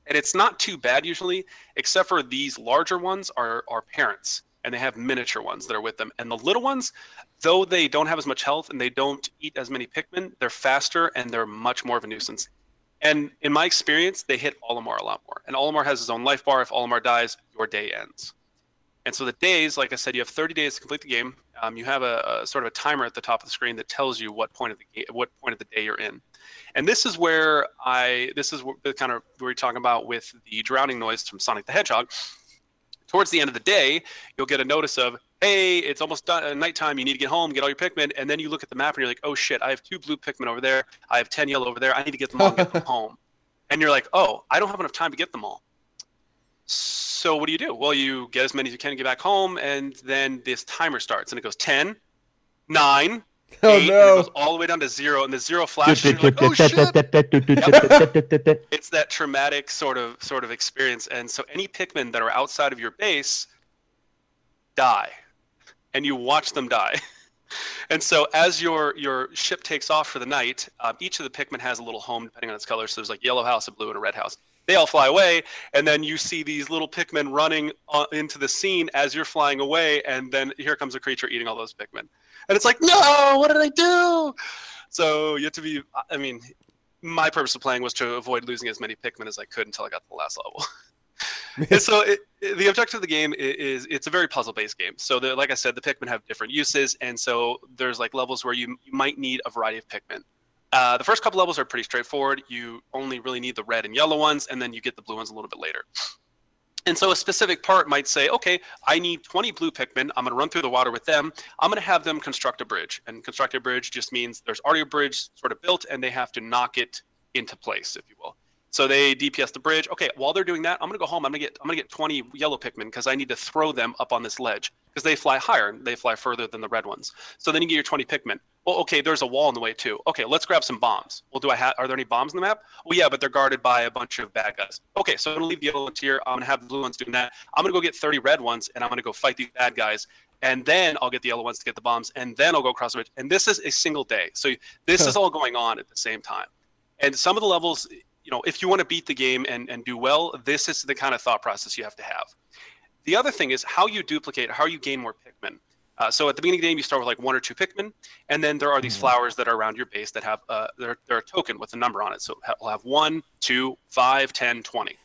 And it's not too bad usually, except for these larger ones are, are parents and they have miniature ones that are with them. And the little ones, though they don't have as much health and they don't eat as many Pikmin, they're faster and they're much more of a nuisance. And in my experience, they hit Olimar a lot more. And Olimar has his own life bar. If Olimar dies, your day ends. And so the days, like I said, you have 30 days to complete the game. Um, you have a, a, sort of a timer at the top of the screen that tells you what point of the game, what point of the day you're in. And this is where I, this is the kind of where we are talking about with the drowning noise from Sonic the Hedgehog. Towards the end of the day, you'll get a notice of, hey, it's almost done, uh, nighttime. You need to get home, get all your Pikmin. And then you look at the map and you're like, oh shit, I have two blue Pikmin over there. I have 10 yellow over there. I need to get them all and get them home. And you're like, oh, I don't have enough time to get them all. So what do you do? Well, you get as many as you can and get back home, and then this timer starts, and it goes 10, 9, Oh eight, no! And it goes all the way down to zero, and the zero flashes. you're like, oh shit! it's that traumatic sort of sort of experience, and so any Pikmin that are outside of your base die and you watch them die. <laughs> and so as your your ship takes off for the night, um, each of the Pikmin has a little home depending on its color. So there's like yellow house, a blue, and a red house. They all fly away, and then you see these little Pikmin running uh, into the scene as you're flying away, and then here comes a creature eating all those Pikmin, and it's like, no, what did I do? So you have to be. I mean, my purpose of playing was to avoid losing as many Pikmin as I could until I got to the last level. <laughs> so it, the objective of the game is, it's a very puzzle-based game. So the, like I said, the Pikmin have different uses, and so there's like levels where you, you might need a variety of Pikmin. Uh, the first couple levels are pretty straightforward. You only really need the red and yellow ones, and then you get the blue ones a little bit later. And so a specific part might say, okay, I need 20 blue Pikmin. I'm going to run through the water with them. I'm going to have them construct a bridge. And construct a bridge just means there's already a bridge sort of built, and they have to knock it into place, if you will. So they DPS the bridge. Okay, while they're doing that, I'm gonna go home. I'm gonna get I'm gonna get 20 yellow Pikmin because I need to throw them up on this ledge because they fly higher. They fly further than the red ones. So then you get your 20 Pikmin. Well, okay, there's a wall in the way too. Okay, let's grab some bombs. Well, do I have? Are there any bombs in the map? Well, yeah, but they're guarded by a bunch of bad guys. Okay, so I'm gonna leave the yellow ones here. I'm gonna have the blue ones doing that. I'm gonna go get 30 red ones and I'm gonna go fight these bad guys. And then I'll get the yellow ones to get the bombs, and then I'll go across the bridge. And this is a single day. So this is all going on at the same time. And some of the levels, you know, if you want to beat the game and, and do well, this is the kind of thought process you have to have. The other thing is how you duplicate, how you gain more Pikmin. Uh, so at the beginning of the game, you start with like one or two Pikmin, and then there are these mm-hmm. flowers that are around your base that have uh, they're, they're a token with a number on it. So we'll have one, two, five, ten, twenty,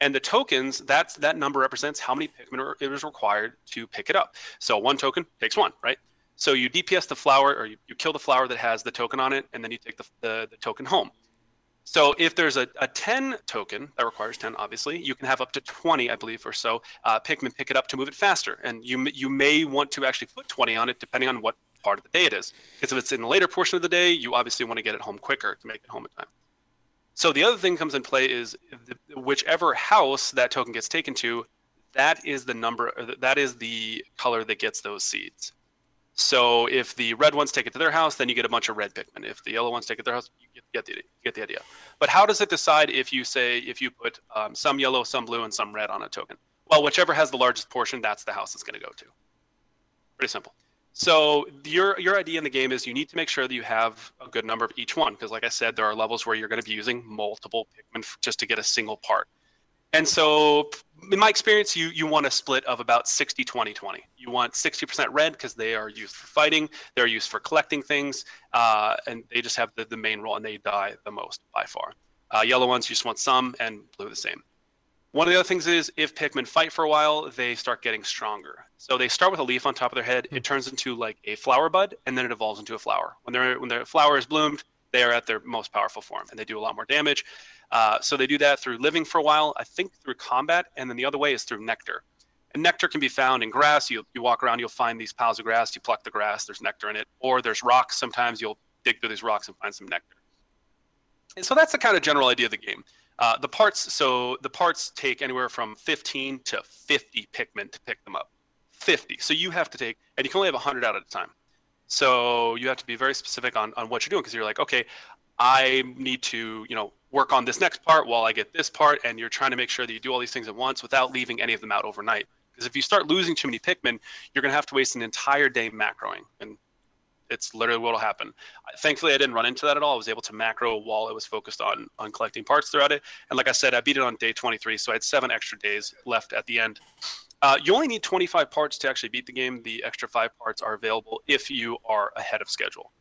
and the tokens that's that number represents how many Pikmin are, it is required to pick it up. So one token takes one, right? So you DPS the flower, or you, you kill the flower that has the token on it, and then you take the, the, the token home. So if there's a, a 10 token, that requires 10 obviously, you can have up to 20, I believe, or so uh, Pikmin pick it up to move it faster. And you, you may want to actually put 20 on it depending on what part of the day it is. Because if it's in the later portion of the day, you obviously want to get it home quicker to make it home in time. So the other thing comes in play is the, whichever house that token gets taken to, that is the number, that is the color that gets those seeds. So if the red ones take it to their house, then you get a bunch of red Pikmin. If the yellow ones take it to their house, you get, get the get the idea. But how does it decide if you say if you put um, some yellow, some blue, and some red on a token? Well, whichever has the largest portion, that's the house it's going to go to. Pretty simple. So your your idea in the game is you need to make sure that you have a good number of each one because, like I said, there are levels where you're going to be using multiple Pikmin just to get a single part. And so, in my experience, you you want a split of about 60 20 20. You want 60% red because they are used for fighting, they're used for collecting things, uh, and they just have the, the main role and they die the most by far. Uh, yellow ones, you just want some, and blue the same. One of the other things is if Pikmin fight for a while, they start getting stronger. So they start with a leaf on top of their head. It turns into like a flower bud, and then it evolves into a flower. When their when their flower is bloomed, they are at their most powerful form, and they do a lot more damage. Uh, so they do that through living for a while, I think through combat, and then the other way is through nectar. And nectar can be found in grass. You, you walk around, you'll find these piles of grass. You pluck the grass, there's nectar in it. Or there's rocks. Sometimes you'll dig through these rocks and find some nectar. And so that's the kind of general idea of the game. Uh, the parts, so the parts take anywhere from 15 to 50 Pikmin to pick them up. 50. So you have to take, and you can only have 100 out at a time. So you have to be very specific on, on what you're doing because you're like, okay, I need to, you know, work on this next part while I get this part, and you're trying to make sure that you do all these things at once without leaving any of them out overnight. Because if you start losing too many Pikmin, you're going to have to waste an entire day macroing, and it's literally what will happen. Thankfully, I didn't run into that at all. I was able to macro while I was focused on on collecting parts throughout it. And like I said, I beat it on day 23, so I had seven extra days left at the end. Uh, you only need 25 parts to actually beat the game. The extra five parts are available if you are ahead of schedule.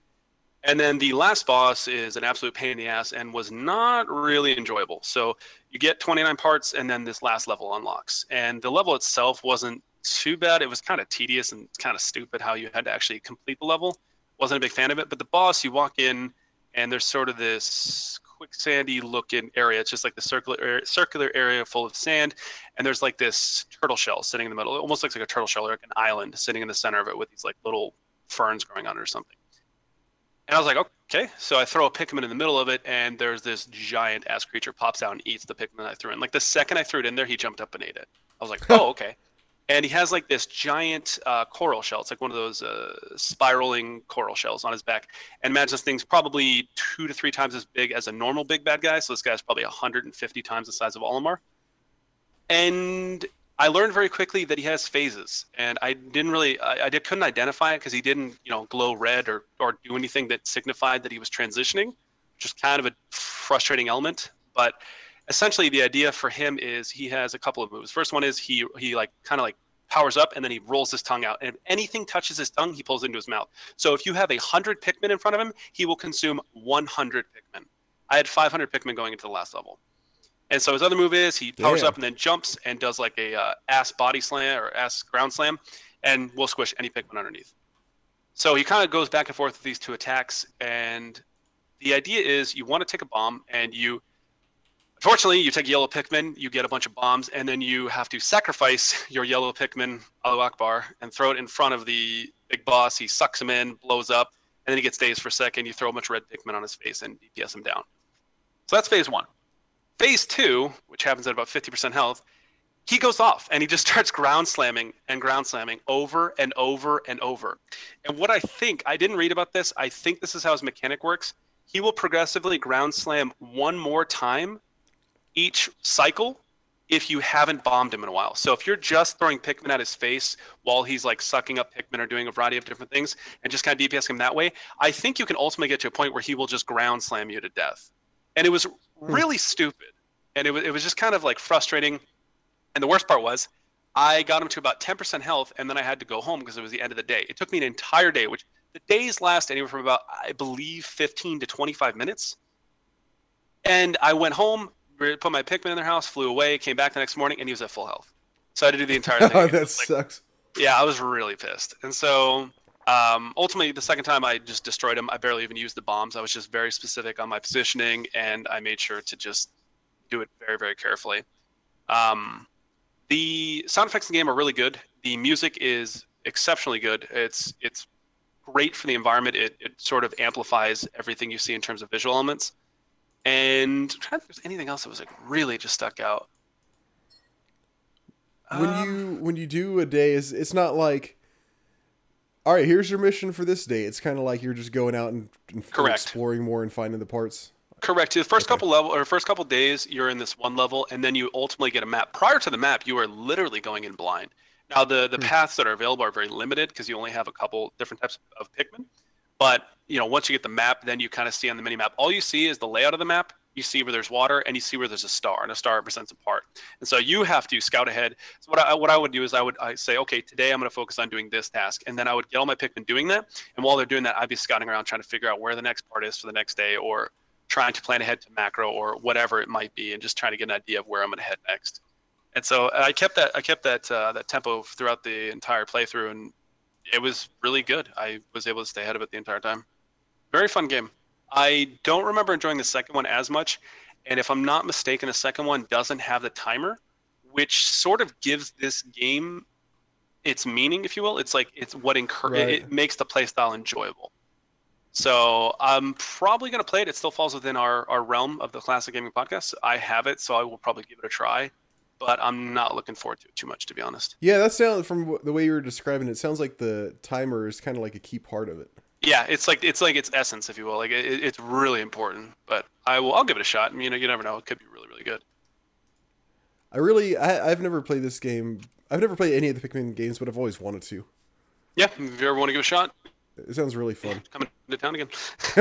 And then the last boss is an absolute pain in the ass and was not really enjoyable. So you get 29 parts, and then this last level unlocks. And the level itself wasn't too bad. It was kind of tedious and kind of stupid how you had to actually complete the level. Wasn't a big fan of it. But the boss, you walk in, and there's sort of this quicksandy looking area. It's just like the circular area, circular area full of sand, and there's like this turtle shell sitting in the middle. It almost looks like a turtle shell, or like an island sitting in the center of it with these like little ferns growing on it or something. And I was like, okay. So I throw a Pikmin in the middle of it, and there's this giant ass creature pops out and eats the Pikmin I threw in. Like the second I threw it in there, he jumped up and ate it. I was like, <laughs> oh, okay. And he has like this giant uh, coral shell. It's like one of those uh, spiraling coral shells on his back. And imagine this thing's probably two to three times as big as a normal big bad guy. So this guy's probably 150 times the size of Olimar. And I learned very quickly that he has phases, and I didn't really, I, I did, couldn't identify it because he didn't, you know, glow red or or do anything that signified that he was transitioning, just kind of a frustrating element. But essentially, the idea for him is he has a couple of moves. First one is he he like kind of like powers up and then he rolls his tongue out, and if anything touches his tongue, he pulls it into his mouth. So if you have a hundred Pikmin in front of him, he will consume 100 Pikmin. I had 500 Pikmin going into the last level. And so his other move is he powers Damn. up and then jumps and does like a uh, ass body slam or ass ground slam, and will squish any Pikmin underneath. So he kind of goes back and forth with these two attacks, and the idea is you want to take a bomb and you. Unfortunately, you take yellow Pikmin, you get a bunch of bombs, and then you have to sacrifice <laughs> your yellow Pikmin, Alu Akbar, and throw it in front of the big boss. He sucks him in, blows up, and then he gets dazed for a second. You throw a bunch of red Pikmin on his face and DPS him down. So that's phase one. Phase two, which happens at about 50% health, he goes off and he just <laughs> starts ground slamming and ground slamming over and over and over. And what I think, I didn't read about this, I think this is how his mechanic works. He will progressively ground slam one more time each cycle if you haven't bombed him in a while. So if you're just throwing Pikmin at his face while he's like sucking up Pikmin or doing a variety of different things and just kind of DPS him that way, I think you can ultimately get to a point where he will just ground slam you to death. And it was Hmm. really stupid, and it was it was just kind of like frustrating. And the worst part was, I got him to about 10% health, and then I had to go home because it was the end of the day. It took me an entire day, which the days last anywhere from about I believe 15 to 25 minutes. And I went home, put my Pikmin in their house, flew away, came back the next morning, and he was at full health. So I had to do the entire <laughs> thing. oh, that like, sucks. Yeah, I was really pissed. And so um, ultimately, the second time I just destroyed him. I barely even used the bombs. I was just very specific on my positioning, and I made sure to just do it very, very carefully. Um, the sound effects in the game are really good. The music is exceptionally good. It's it's great for the environment. It, it sort of amplifies everything you see in terms of visual elements. And I'm trying to think if there's anything else that was like really just stuck out. When um, you when you do a day, is it's not like All right, here's your mission for this day. It's kind of like you're just going out and, and Correct. exploring more and finding the parts. Correct. The first Okay. couple level or first couple days, you're in this one level, and then you ultimately get a map. Prior to the map, you are literally going in blind. Now, the the Hmm. paths that are available are very limited because you only have a couple different types of Pikmin. But you know, once you get the map, then you kind of see on the mini map. All you see is the layout of the map. You see where there's water, and you see where there's a star, and a star represents a part. And so you have to scout ahead. So what I what I would do is I would I say, okay, today I'm going to focus on doing this task, and then I would get all my Pikmin doing that. And while they're doing that, I'd be scouting around trying to figure out where the next part is for the next day, or trying to plan ahead to macro or whatever it might be, and just trying to get an idea of where I'm going to head next. And so I kept that I kept that uh, that tempo throughout the entire playthrough, and it was really good. I was able to stay ahead of it the entire time. Very fun game. I don't remember enjoying the second one as much, and if I'm not mistaken, the second one doesn't have the timer, which sort of gives this game its meaning, if you will. It's like it's what encour- Right. it, it makes the playstyle enjoyable. So I'm probably going to play it. It still falls within our, our realm of the classic gaming podcast. I have it, so I will probably give it a try. But I'm not looking forward to it too much, to be honest. Yeah, that sounds from the way you were describing it. Sounds like the timer is kind of like a key part of it. Yeah, it's like it's like its essence, if you will. Like it, it's really important. But I will. I'll give it a shot. I mean, you know, you never know. It could be really, really good. I really, I, I've never played this game. I've never played any of the Pikmin games, but I've always wanted to. Yeah, if you ever want to give it a shot, It sounds really fun. Coming into town again. <laughs>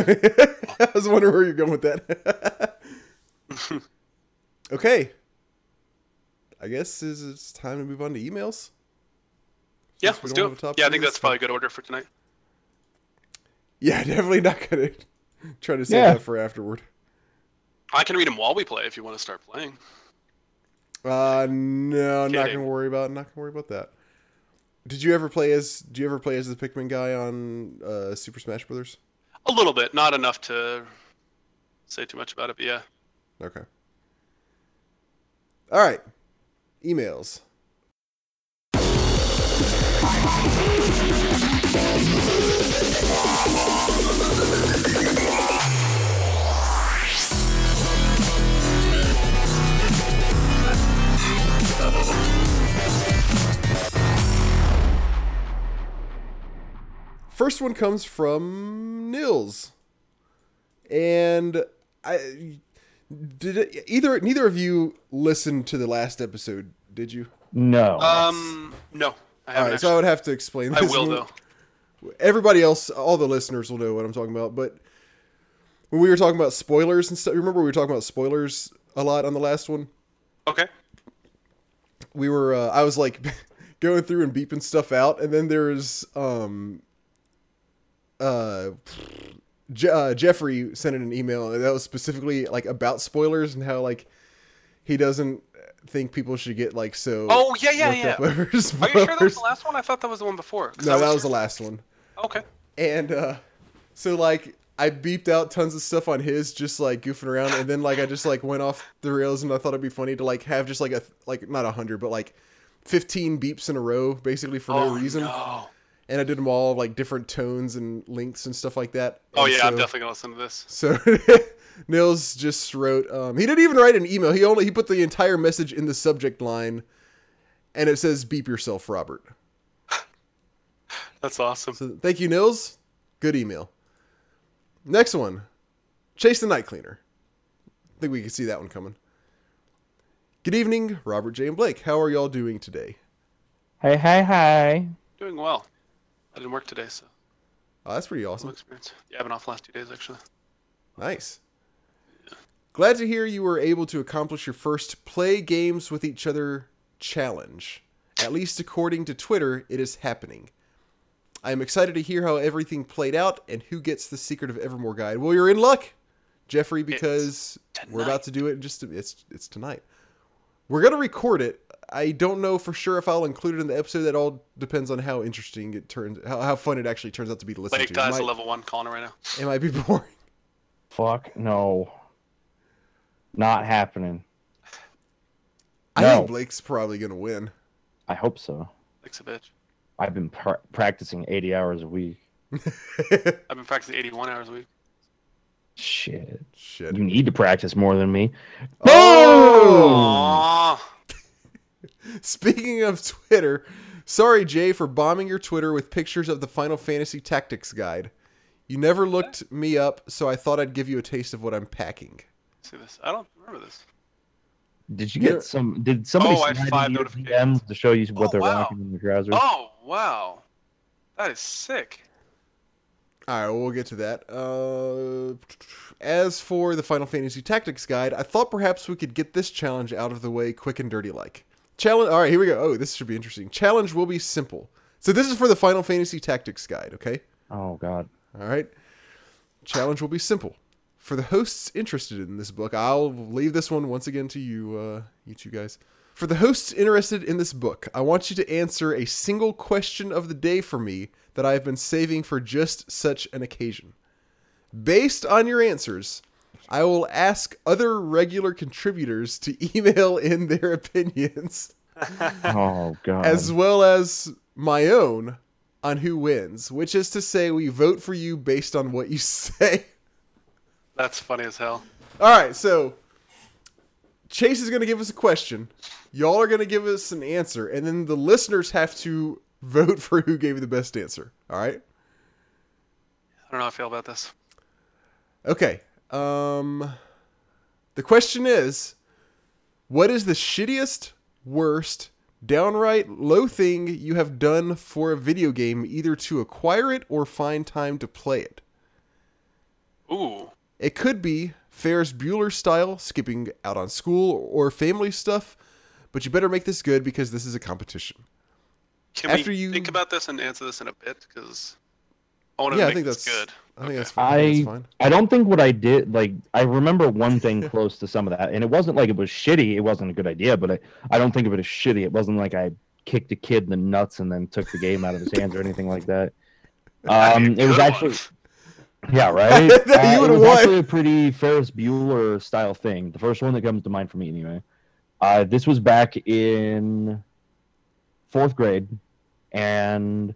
I was wondering where you're going with that. <laughs> okay. I guess is it's time to move on to emails. Yeah, Since let's do have it. Yeah, I think that's probably a good order for tonight. Yeah, <laughs> definitely not gonna try to save Yeah. that for afterward. I can read them while we play if you want to start playing. Uh, no, I'm not gonna worry about. Not gonna worry about that. Did you ever play as? Do you ever play as the Pikmin guy on uh, Super Smash Brothers? A little bit, not enough to say too much about it, but yeah. Okay. All right. Emails. First one comes from Nils. And I did it, either neither of you listened to the last episode, did you? No. Um, no, I All haven't. so I would have to explain I this. will one. though. Everybody else, all the listeners will know what I'm talking about, but when we were talking about spoilers and stuff, remember we were talking about spoilers a lot on the last one? Okay. we were uh, I was like <laughs> going through and beeping stuff out, and then there's um uh, Je- uh Jeffrey sent in an email that was specifically like about spoilers and how like he doesn't think people should get like so Oh yeah, yeah, yeah. <laughs> Are you sure that was the last one? I thought that was the one before. no, that was your- the last one. Okay. And uh so like I beeped out tons of stuff on his just like goofing around and then like I just like went off the rails and I thought it'd be funny to like have just like a like not a hundred but like 15 beeps in a row basically for oh no reason no. and I did them all like different tones and lengths and stuff like that. Oh And yeah, I'm definitely gonna listen to this. So <laughs> Nils just wrote. Um, he didn't even write an email. He only he put the entire message in the subject line, and it says "Beep yourself, Robert." That's awesome. So thank you, Nils. Good email. Next one, Chase the Night Cleaner. I think we can see that one coming. Good evening, Robert J. and Blake. How are y'all doing today? hey, hey, hey. Doing well. I didn't work today, so Oh, that's pretty awesome. experience. Yeah, I've been off the last two days actually. Nice. Glad to hear you were able to accomplish your first play games with each other challenge. At least according to Twitter, it is happening. I am excited to hear how everything played out and who gets the Secret of Evermore guide. Well, you're in luck, Jeffrey, because we're about to do it. in Just it's it's tonight. We're gonna record it. I don't know for sure if I'll include it in the episode. That all depends on how interesting it turns, how, how fun it actually turns out to be to listen Blake to. It dies might, a level one calling it right now. it might be boring. Fuck no. Not happening. I No. think Blake's probably gonna win. I hope so. Blake's a bitch. I've been pra- practicing 80 hours a week. <laughs> I've been practicing 81 hours a week. Shit. Shit. You need to practice more than me. Oh! <laughs> Speaking of Twitter, Sorry, Jay, for bombing your Twitter with pictures of the Final Fantasy Tactics Guide. You never looked me up, so I thought I'd give you a taste of what I'm packing. See this? I don't remember this. Did you get Yeah. some? Did somebody Oh, I had five notifications. DMs to show you what Oh, they're wow. rocking in their trousers? Oh wow, that is sick. All right, we'll get to that. Uh, as for the Final Fantasy Tactics Guide, I thought perhaps we could get this challenge out of the way quick and dirty like. Challenge. All right, here we go. Oh, this should be interesting. Challenge will be simple. So this is for the Final Fantasy Tactics Guide. Okay. Oh God. All right. Challenge will be simple. For the hosts interested in this book, I'll leave this one once again to you, uh, you two guys. For the hosts interested in this book, I want you to answer a single question of the day for me that I have been saving for just such an occasion. Based on your answers, I will ask other regular contributors to <laughs> email in their opinions <laughs> Oh God. as well as my own on who wins, which is to say, we vote for you based on what you <laughs> say. That's funny as hell. All right, so Chase is going to give us a question. Y'all are going to give us an answer, and then the listeners have to vote for who gave the best answer. All right? I don't know how I feel about this. Okay. Um, the question is What is the shittiest, worst, downright low thing you have done for a video game, either to acquire it or find time to play it? Ooh, It could be Ferris Bueller style, skipping out on school or family stuff, but you better make this good because this is a competition. can After we you- think about this and answer this in a bit? Because I want to yeah, I make think this that's good. I think Okay. that's fine. I I that's fine. I don't think what I did like I remember one thing <laughs> close to some of that, and it wasn't like it was shitty. It wasn't a good idea, but I, I don't think of it as shitty. It wasn't like I kicked a kid in the nuts and then took the game out of his hands or anything like that. <laughs> Um, it was actually one. Yeah <laughs> right. You Uh, it would've was won. actually a pretty Ferris Bueller style thing. The first one that comes to mind for me anyway. Uh, this was back in fourth grade, and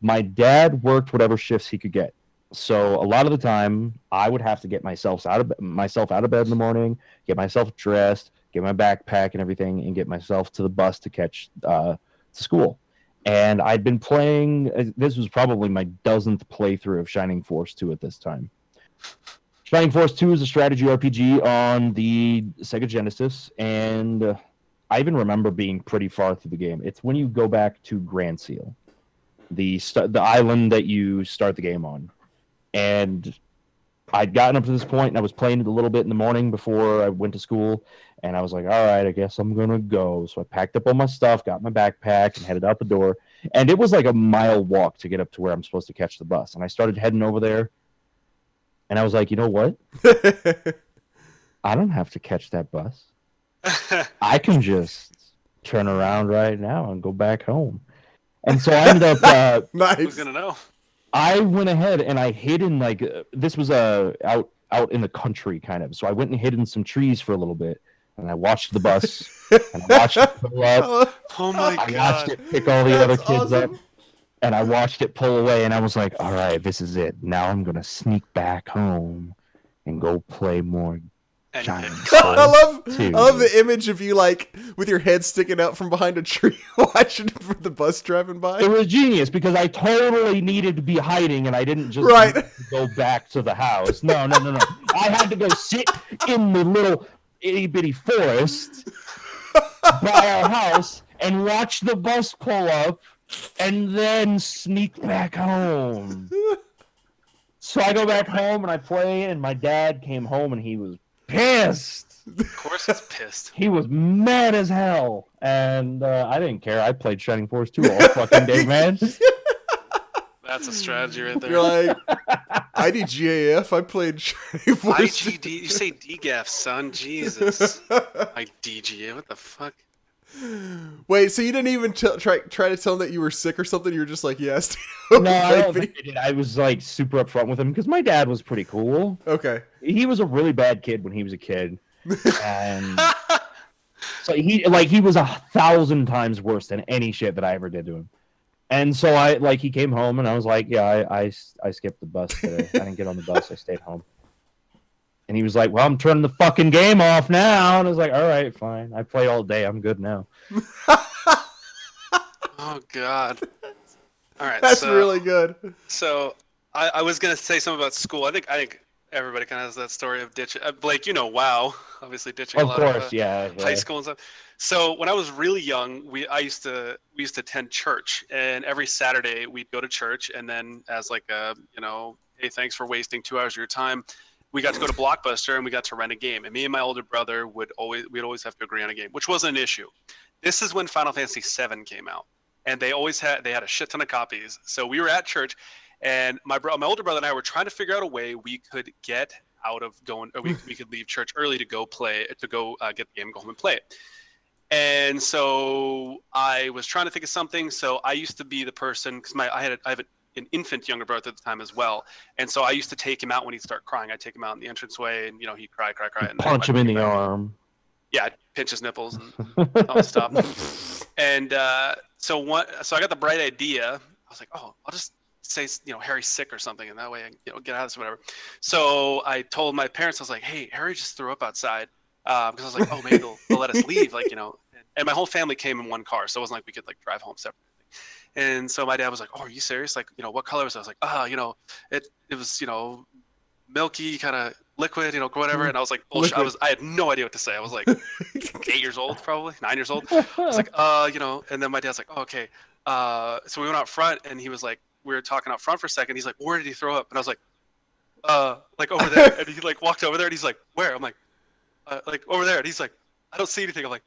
my dad worked whatever shifts he could get. So a lot of the time, I would have to get myself out of myself out of bed in the morning, get myself dressed, get my backpack and everything, and get myself to the bus to catch uh, to school. And I'd been playing. uh, This was probably my dozenth playthrough of Shining Force 2 at this time. Shining Force 2 is a strategy RPG on the Sega Genesis, and uh, I even remember being pretty far through the game. It's when you go back to Granseal, the st- the island that you start the game on, and I'd gotten up to this point, and I was playing it a little bit in the morning before I went to school, and I was like, "All right, I guess I'm gonna go." So I packed up all my stuff, got my backpack, and headed out the door. And it was like a mile walk to get up to where I'm supposed to catch the bus. And I started heading over there, and I was like, "You know what? <laughs> I don't have to catch that bus." I can just turn around right now and go back home. And so I ended up, uh, <laughs> Who's nice. gonna know? I went ahead and I hid in like, uh, this was uh, out, out in the country kind of. So I went and hid in some trees for a little bit and I watched the bus and I watched it pull up. <laughs> Oh my I watched it pick all the other That's kids up and I watched it pull away and I was like, all right, this is it. Now I'm going to sneak back home and go play more And Giant. <laughs> get I love Two. I love the image of you like with your head sticking out from behind a tree <laughs> watching for the bus driving by. It was genius because I totally needed to be hiding and I didn't just Right. go back to the house. No, no, no, no. <laughs> I had to go sit in the little itty bitty forest by our house and watch the bus pull up and then sneak back home. So I go back home and I play, and my dad came home and he was pissed. Of course, he's pissed. He was mad as hell, and uh, I didn't care. I played Shining Force 2 all fucking day, man. <laughs> That's a strategy right there. You're like IDGAF. I played Shining Force. IGD. You say DGAF, son. Jesus. <laughs> I DGA. What the fuck? Wait, so you didn't even t- try try to tell him that you were sick or something? You were just like, yes. <laughs> No, I don't think I did. I was like super upfront with him because my dad was pretty cool. Okay. He was a really bad kid when he was a kid, and <laughs> so he like he was a thousand times worse than any shit that I ever did to him. And so I like he came home and I was like, yeah, I I, I skipped the bus today. I didn't get on the bus. I stayed home. And he was like, well, I'm turning the fucking game off now. And I was like, all right, fine. I play all day. I'm good now. <laughs> Oh God. All right. That's so, really good. So I, I was gonna say something about school. I think I think everybody kind of has that story of ditching. Uh, Blake, you know, wow, obviously ditching Of a lot of course, uh, yeah. high school and stuff. So when I was really young, we I used to we used to attend church, and every Saturday we'd go to church, and then as like a you know, hey, thanks for wasting two hours of your time. We got to go to Blockbuster and we got to rent a game, and me and my older brother would always we'd always have to agree on a game, which wasn't an issue. This is when Final Fantasy VII came out, and they always had they had a shit ton of copies. So we were at church, and my bro, my older brother and I were trying to figure out a way we could get out of going, or we, we could leave church early to go play to go uh, get the game, go home and play it. And so I was trying to think of something. So I used to be the person because my I had a, I have a, an infant younger brother at the time as well, and so I used to take him out when he'd start crying. I'd take him out in the entranceway, and you know he'd cry, cry, cry, and Punch him in the arm. Yeah, I'd pinch his nipples and <laughs> I'll stuff. And uh, so one, so I got the bright idea. I was like, oh, I'll just say, you know, Harry's sick or something, and that way I, can, you know, get out of this, or whatever. So I told my parents, I was like, hey, Harry just threw up outside, uh, because I was like, oh, maybe they'll, they'll let us leave, like, you know. And my whole family came in one car, so it wasn't like we could like drive home separately. And so my dad was like, oh, are you serious? Like, you know, what color was it? I was like, ah, you know, it it was, you know, milky, kind of liquid, you know, whatever. And I was like, bullshit. I was, I had no idea what to say. I was like, <laughs> eight years old, probably nine years old. I was like, <laughs> uh, you know, and then my dad's like, oh, okay. Uh, so we went out front, and he was like, we were talking out front for a second. He's like, where did he throw up? And I was like, uh, like over there. and he like walked over there, and he's like, where? I'm like, uh, like over there. And he's like, I don't see anything. I'm like,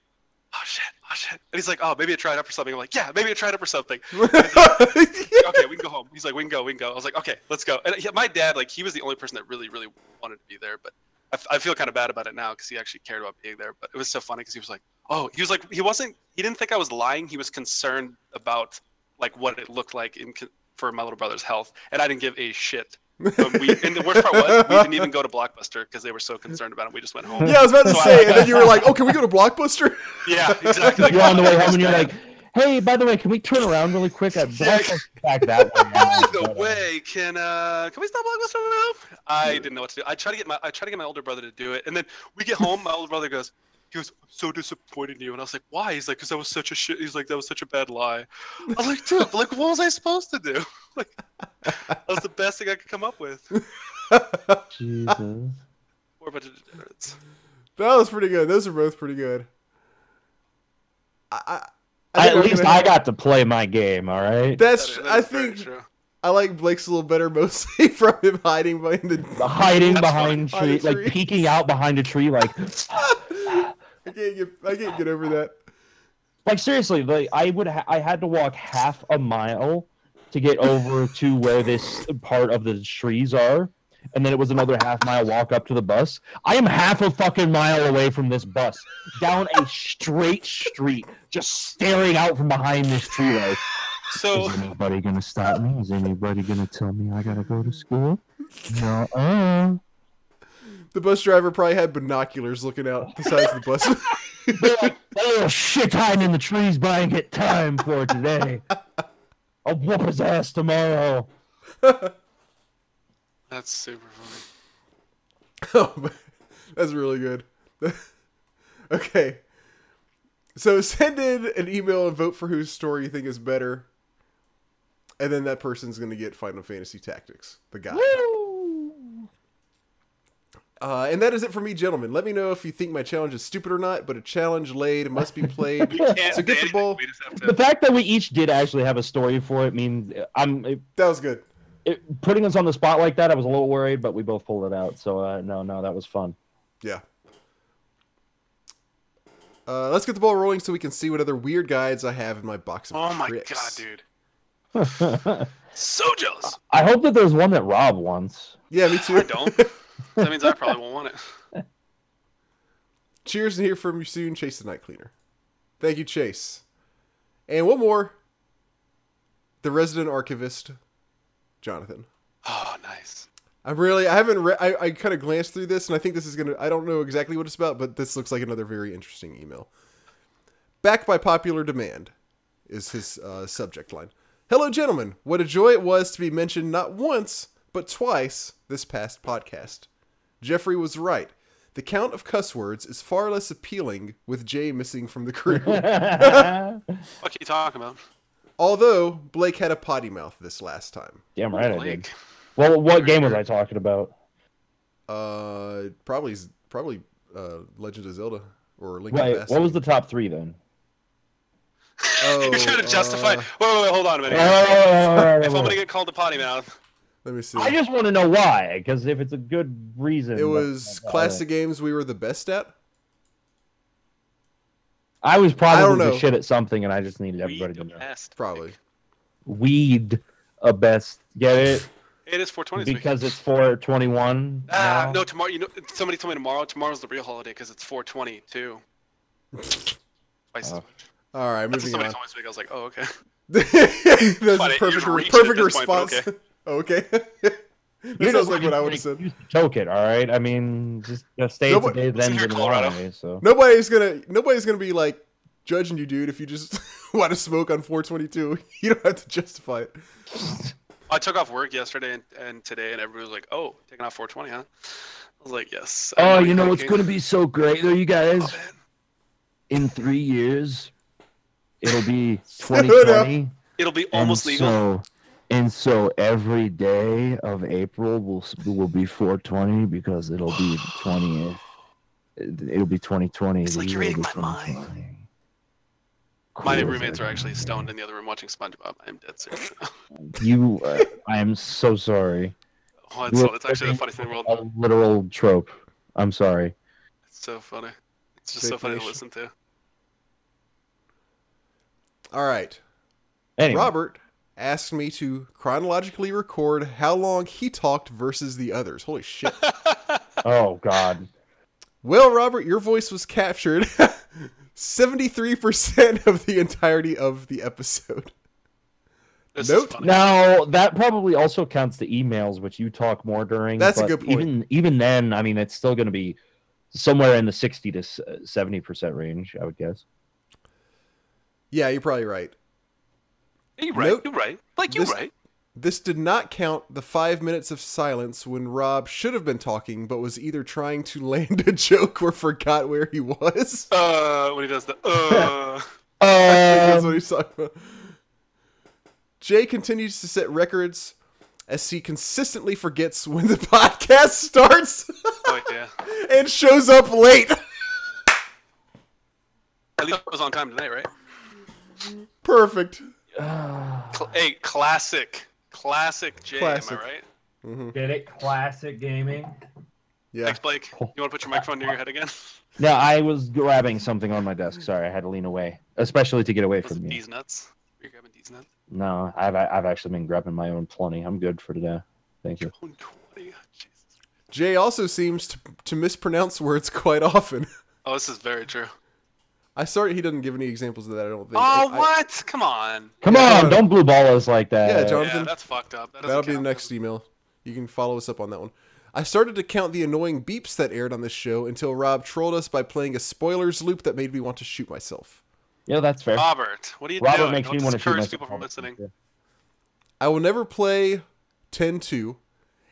oh shit, oh shit. And he's like, oh, maybe it tried up or something. I'm like, yeah, maybe it tried up or something. <laughs> okay, we can go home. He's like, we can go, we can go. I was like, okay, let's go. And he, my dad, like, he was the only person that really, really wanted to be there, but I, f- I feel kind of bad about it now because he actually cared about being there. But it was so funny because he was like, oh, he was like, he wasn't, he didn't think I was lying. He was concerned about like what it looked like in for my little brother's health, and I didn't give a shit. But we, and the worst part was we didn't even go to Blockbuster because they were so concerned about it. We just went home. yeah, I was about to So I- say, and then you were like, "Oh, can we go to Blockbuster?" <laughs> Yeah, exactly. Like, You're on the way home and you're like, hey, by the way, can we turn around really quick? I'd <laughs> Yeah. back that way. By the way, can uh can we stop Blockbuster now? I didn't know what to do. I tried to get my I tried to get my older brother to do it, and then we get home. My older brother goes, he was so disappointed in you, and I was like, why? He's like, because that was such a shit. He's like, that was such a bad lie. I was like, dude, like, what was I supposed to do? <laughs> Like, that was the best thing I could come up with. Jesus. Or a bunch of degenerates. That was pretty good. Those are both pretty good. I, I, I At least gonna- I got to play my game, all right? That's. That is- that I think true. I like Blake's a little better, <laughs> mostly from him hiding behind the. The hiding <laughs> behind tree, Behind a tree. like peeking out behind a tree, like I can't get. I can't get over that. like seriously, like I would ha- I had to walk half a mile to get over to where this part of the trees are, and then it was another half mile walk up to the bus. I am half a fucking mile away from this bus, down a straight street, just staring out from behind this tree. Like, So is anybody gonna stop me? Is anybody gonna tell me I gotta go to school? No. The bus driver probably had binoculars looking out the sides of the bus. <laughs> They're like, shit hiding in the trees, but I ain't get time for today. I'll whoop his ass tomorrow. <laughs> that's super funny. <laughs> oh, but that's really good. okay. So send in an email and vote for whose story you think is better. And then that person's going to get Final Fantasy Tactics, the guy. Uh, and that is it for me, gentlemen. Let me know if you think my challenge is stupid or not, but a challenge laid must be played. <laughs> So get the ball. anything, We just have The fact that we each did actually have a story for it means I'm it, That was good. it, putting us on the spot like that. I was a little worried, but we both pulled it out. So uh, no, no, that was fun. Yeah. Uh, let's get the ball rolling so we can see what other weird guides I have in my box of Oh my tricks. god, dude. <laughs> So jealous. I hope that there's one that Rob wants. Yeah, me too. I don't. <laughs> That means I probably won't want it. <laughs> Cheers and hear from you soon, Chase the Night Cleaner. Thank you, Chase. And one more. The resident archivist, Jonathan. Oh, nice. I'm really I haven't read I, I kind of glanced through this and I think this is gonna I don't know exactly what it's about, but this looks like another very interesting email. Back by popular demand is his uh, subject line. Hello gentlemen, what a joy it was to be mentioned not once, but twice this past podcast. Jeffrey was right. The count of cuss words is far less appealing with Jay missing from the crew. <laughs> <laughs> What are you talking about? Although Blake had a potty mouth this last time. Damn right I did. Well, what game was I talking about? Uh, probably probably uh, Legend of Zelda or Link Wait, Past. what was the top three then? Oh, <laughs> You're trying to justify. uh, wait, wait, wait, hold on a minute. Oh, if I'm gonna get called a potty mouth, Let me see. I just want to know why, because if it's a good reason, it was classic games we were the best at. I was I don't probably know. the shit at something, and I just needed we everybody the to know. best. Probably. Weed a best. Get it? It is 420. Because it's 421. Ah, now? no, tomorrow. You know, somebody told me tomorrow. Tomorrow's the real holiday because it's 420 too. <laughs> Twice as Oh. much. All right, That's what moving somebody on. told me this week. I was like, oh, okay. <laughs> <laughs> That's Funny, a perfect, just re- reached it at perfect this point, but response. Okay. You <laughs> that know sounds like what I would can have said. Choke it, all right. I mean, just the states Nobody- they Listen then here, didn't Colorado. lie, so Nobody's gonna nobody's gonna be like judging you, dude, if you just <laughs> want to smoke on 422. <laughs> You don't have to justify it. I took off work yesterday and, and today, and everybody was like, "Oh, taking off 420, huh?" I was like, "Yes." Oh, I'm you know what's gonna be so great though, you guys? Oh. In three years, it'll be Shut up. 2020. It'll be almost and legal. So, and so every day of April will will be 420 because it'll be <sighs> 20th. It'll be 2020. It's like you're year reading my mind. 2020. My roommates are actually stoned in the other room watching SpongeBob. I'm dead serious. <laughs> You, uh, I am so sorry. oh, it's, it's actually the funniest thing in the world. A literal trope. I'm sorry. It's so funny. It's just so funny to listen to. All right. Anyway, Robert asked me to chronologically record how long he talked versus the others. Holy shit. <laughs> Oh God. well, Robert, your voice was captured <laughs> 73% of the entirety of the episode. This Note- Now that probably also counts the emails, which you talk more during. That's a good point. Even even then, I mean, it's still going to be somewhere in the sixty to uh, seventy percent range, I would guess. Yeah, you're probably right. You're right. Nope. You're right. Like you're This- right. This did not count the five minutes of silence when Rob should have been talking, but was either trying to <laughs> land a joke or forgot where he was. Uh, when he does the uh, <laughs> That's Um, what he's talking about. Jay continues to set records as he consistently forgets when the <laughs> podcast starts oh yeah. and shows up late. At least it was on time tonight, right? Perfect. Cl- <sighs> hey, classic, classic Jay. Classic. Am I right? Mm-hmm. Get it? Classic gaming. Yeah. Thanks, Blake. You want to put your microphone near your head again? <laughs> No, I was grabbing something on my desk. Sorry, I had to lean away, especially to get away Was from it you. D's nuts? You're grabbing these nuts. No, I've I've actually been grabbing my own plenty. I'm good for today. Thank you. 120. Jesus. Jay also seems to, to mispronounce words quite often. Oh, this is very true. I sorry he doesn't give any examples of that. I don't think. Oh, I- I- what? Come on. Come Yeah. on, don't blue ball us like that. Yeah, Jonathan, yeah, that's fucked up. That that'll be the count. next email. You can follow us up on that one. I started to count the annoying beeps that aired on this show until Rob trolled us by playing a spoilers loop that made me want to shoot myself. Yeah, that's fair. Robert, what are you think? Robert doing? makes Don't me want to shoot myself. people from listening. I will never play 10-2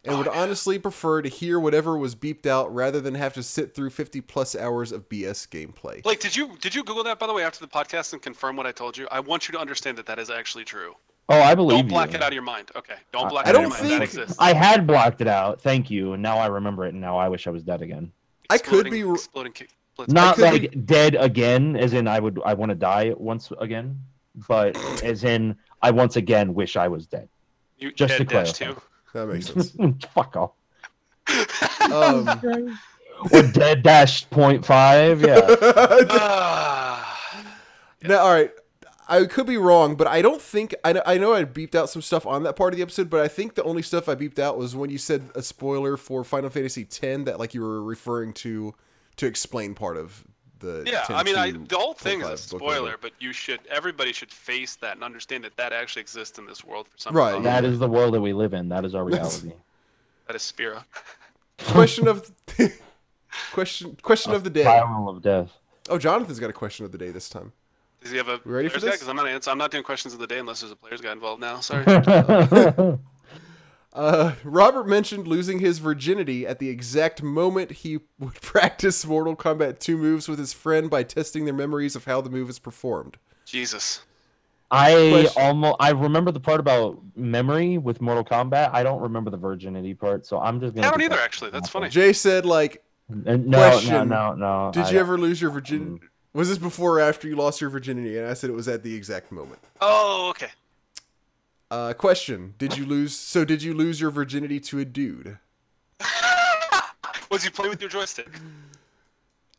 and Oh, would yeah. honestly prefer to hear whatever was beeped out rather than have to sit through 50 plus hours of BS gameplay. Blake, did you did you Google that by the way after the podcast and confirm what I told you? I want you to understand that that is actually true. Oh, I believe Don't black you. it out of your mind. Okay, don't I- black I it out don't of your mind. That think- exists. I had blocked it out. Thank you. And now I remember it. And now I wish I was dead again. I could be r- exploding kick. Not could like dead again, as in I would I want to die once again, but as in I once again wish I was dead. you, just dead to dash clarify. That makes sense. <laughs> Fuck off. Um, <laughs> Or dead dash point five. Yeah. <laughs> Ah. now, all right. I could be wrong, but I don't think I know, I know I beeped out some stuff on that part of the episode, but I think the only stuff I beeped out was when you said a spoiler for Final Fantasy X that like you were referring to to explain part of the yeah, I mean, I, the whole thing is a spoiler, level. but you should everybody should face that and understand that that actually exists in this world for some Right, reason. That is the world that we live in. That is our reality. <laughs> That is Spira. question of <laughs> <laughs> question question of the day. Spiral of death. Oh, Jonathan's got a question of the day this time. Does he have a We ready for players guy? this? Because I'm not answering. I'm not doing questions of the day unless there's a players guy involved now. Sorry. Uh, Robert mentioned losing his virginity at the exact moment he <laughs> would practice Mortal Kombat 2 moves with his friend by testing their memories of how the move is performed. Jesus. I Question. almost I remember the part about memory with Mortal Kombat. I don't remember the virginity part, so I'm just gonna. I don't either, that. actually. That's funny. Jay said like, And no, Question. no, no, no. did I you ever lose your virginity? Mm. Was this before or after you lost your virginity? And I said it was at the exact moment. Oh, okay. Uh, question: Did you lose? So did you lose your virginity to a dude? Was you play with your joystick?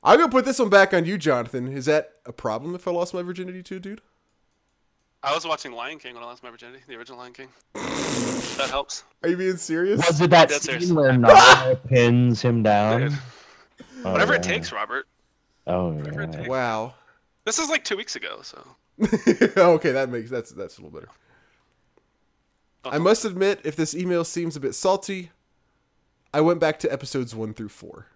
I'm gonna put this one back on you, Jonathan. Is that a problem if I lost my virginity to a dude? I was watching Lion King when I lost my virginity, the original Lion King. <laughs> that helps. Are you being serious? Was it that Dead scene serious. where <laughs> Nala pins him down? Oh, Whatever it takes, Robert. Oh Whatever it yeah. takes. Wow. This is like two weeks ago, so. <laughs> okay, that makes that's that's a little better. I uh-huh. must admit, if this email seems a bit salty, I went back to episodes one through four.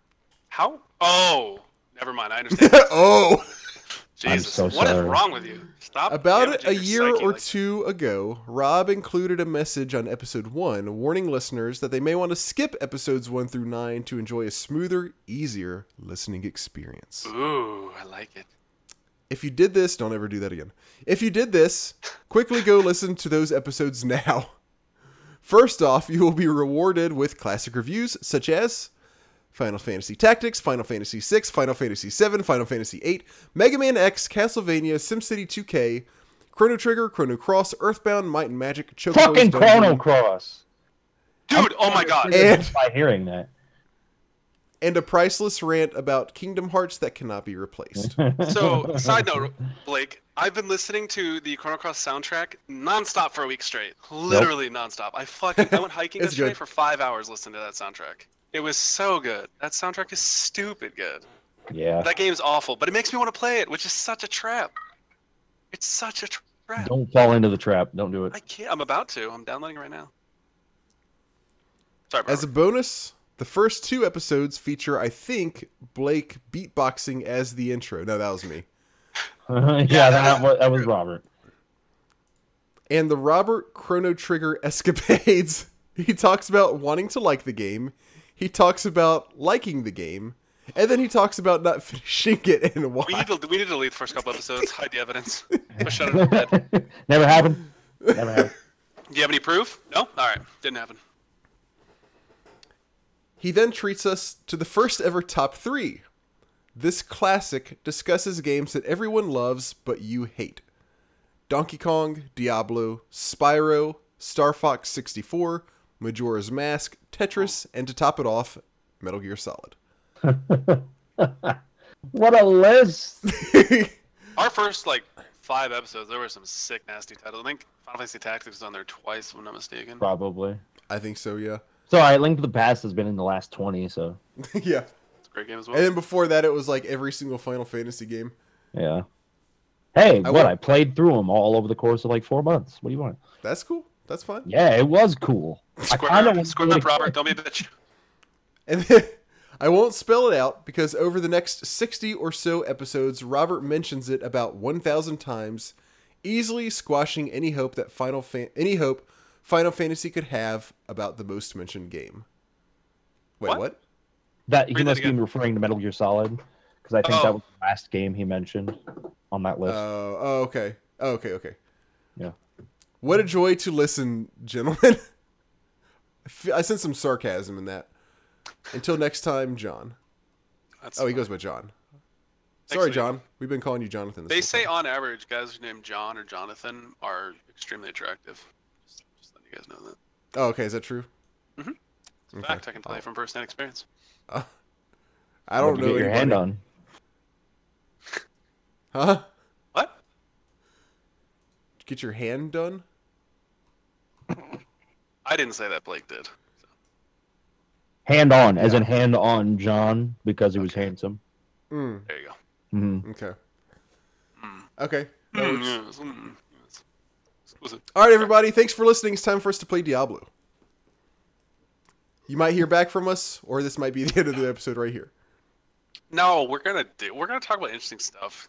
How? Oh, never mind. I understand. <laughs> oh, <laughs> Jesus, so what is sorry. wrong with you? Stop. about damaging a year psyche or like- two ago, Rob included a message on episode one warning listeners that they may want to skip episodes one through nine to enjoy a smoother, easier listening experience. Ooh, I like it. If you did this, don't ever do that again. If you did this, quickly go listen to those episodes <laughs> now. First off, you will be rewarded with classic reviews such as Final Fantasy Tactics, Final Fantasy VI, Final Fantasy VII, Final Fantasy VIII, Mega Man X, Castlevania, SimCity 2K, Chrono Trigger, Chrono Cross, Earthbound, Might and Magic, Chocobo's Fucking Dungeon, Chrono Cross. Dude, oh my god. And- by hearing that. And a priceless rant about Kingdom Hearts that cannot be replaced. <laughs> So, side note, Blake, I've been listening to the Chrono Cross soundtrack nonstop for a week straight. Literally nonstop. I fucking I went <laughs> hiking It's yesterday good. for five hours listening to that soundtrack. It was so good. That soundtrack is stupid good. Yeah. That game's awful, but it makes me want to play it, which is such a trap. It's such a trap. Don't fall into the trap. Don't do it. I can't. I'm about to. I'm downloading right now. Sorry, As a bonus, the first two episodes feature, I think, Blake beatboxing as the intro. No, that was me. <laughs> yeah, that was, that was Robert. And the Robert Chrono Trigger escapades. <laughs> He talks about wanting to like the game. He talks about liking the game. And then he talks about not <laughs> finishing it and why. we need to we need to delete the first couple episodes. Hide the evidence. Or shut it dead. Never happened. Never happened. Do you have any proof? No. All right. Didn't happen. He then treats us to the first ever top three. This classic discusses games that everyone loves but you hate Donkey Kong, Diablo, Spyro, Star Fox 64, Majora's Mask, Tetris, and to top it off, Metal Gear Solid. <laughs> What a list. Our first like five episodes, there were some sick, nasty titles. I think Final Fantasy Tactics was on there twice, if I'm not mistaken. Probably. I think so, yeah. So, all right, Link to the Past has been in the last 20, so <laughs> yeah. It's a great game as well. And then before that, it was like every single Final Fantasy game. yeah. Hey, I what? will- I played through them all over the course of like four months. What do you want? That's cool. That's fun. Yeah, it was cool. I kind of Square, square up, Robert. Don't be a bitch. And then, <laughs> I won't spell it out because over the next 60 or so episodes, Robert mentions it about 1,000 times, easily squashing any hope that Final Fa- any hope Final Fantasy could have about the most mentioned game. Wait, What? what? That he Read that must be referring to Metal Gear Solid because I think Oh. that was the last game he mentioned on that Oh, list. oh, okay. Oh, okay, okay. Yeah. What a joy to listen, gentlemen. <laughs> I fe- sense some sarcasm in that. Until next time, John. That's Oh, he fine. goes by John. Sorry, Lee. John. We've been calling you Jonathan. This They say time. on average, guys named John or Jonathan are extremely attractive. Just, just letting you guys know that. Oh, okay. Is that true? It's a Okay. fact. I can tell you from first-hand experience. <laughs> I don't What'd know you get your hand on. <laughs> Huh? What? Get your hand done? I didn't say that. Blake did. Hand on, as in hand on John because he was handsome. Mm, There you go. hmm okay. Mm. Okay. Mm, works. yes, mm, yes. Exclusive. All right, everybody. Thanks for listening. It's time for us to play Diablo. You might hear back from us, or this might be <laughs> the end of the episode right here. No, we're gonna do. We're gonna talk about interesting stuff.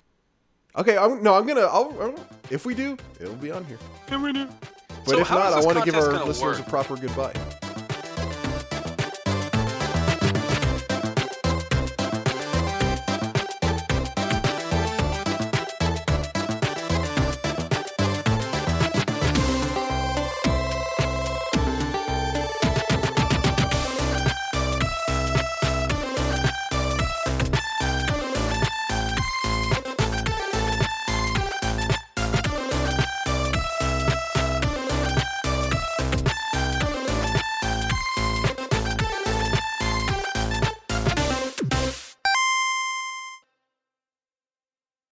Okay. I'm, no, I'm gonna. I'll, I'll, if we do, it'll be on here. Yeah, we do. But So if not, I want to give our listeners work? a proper goodbye.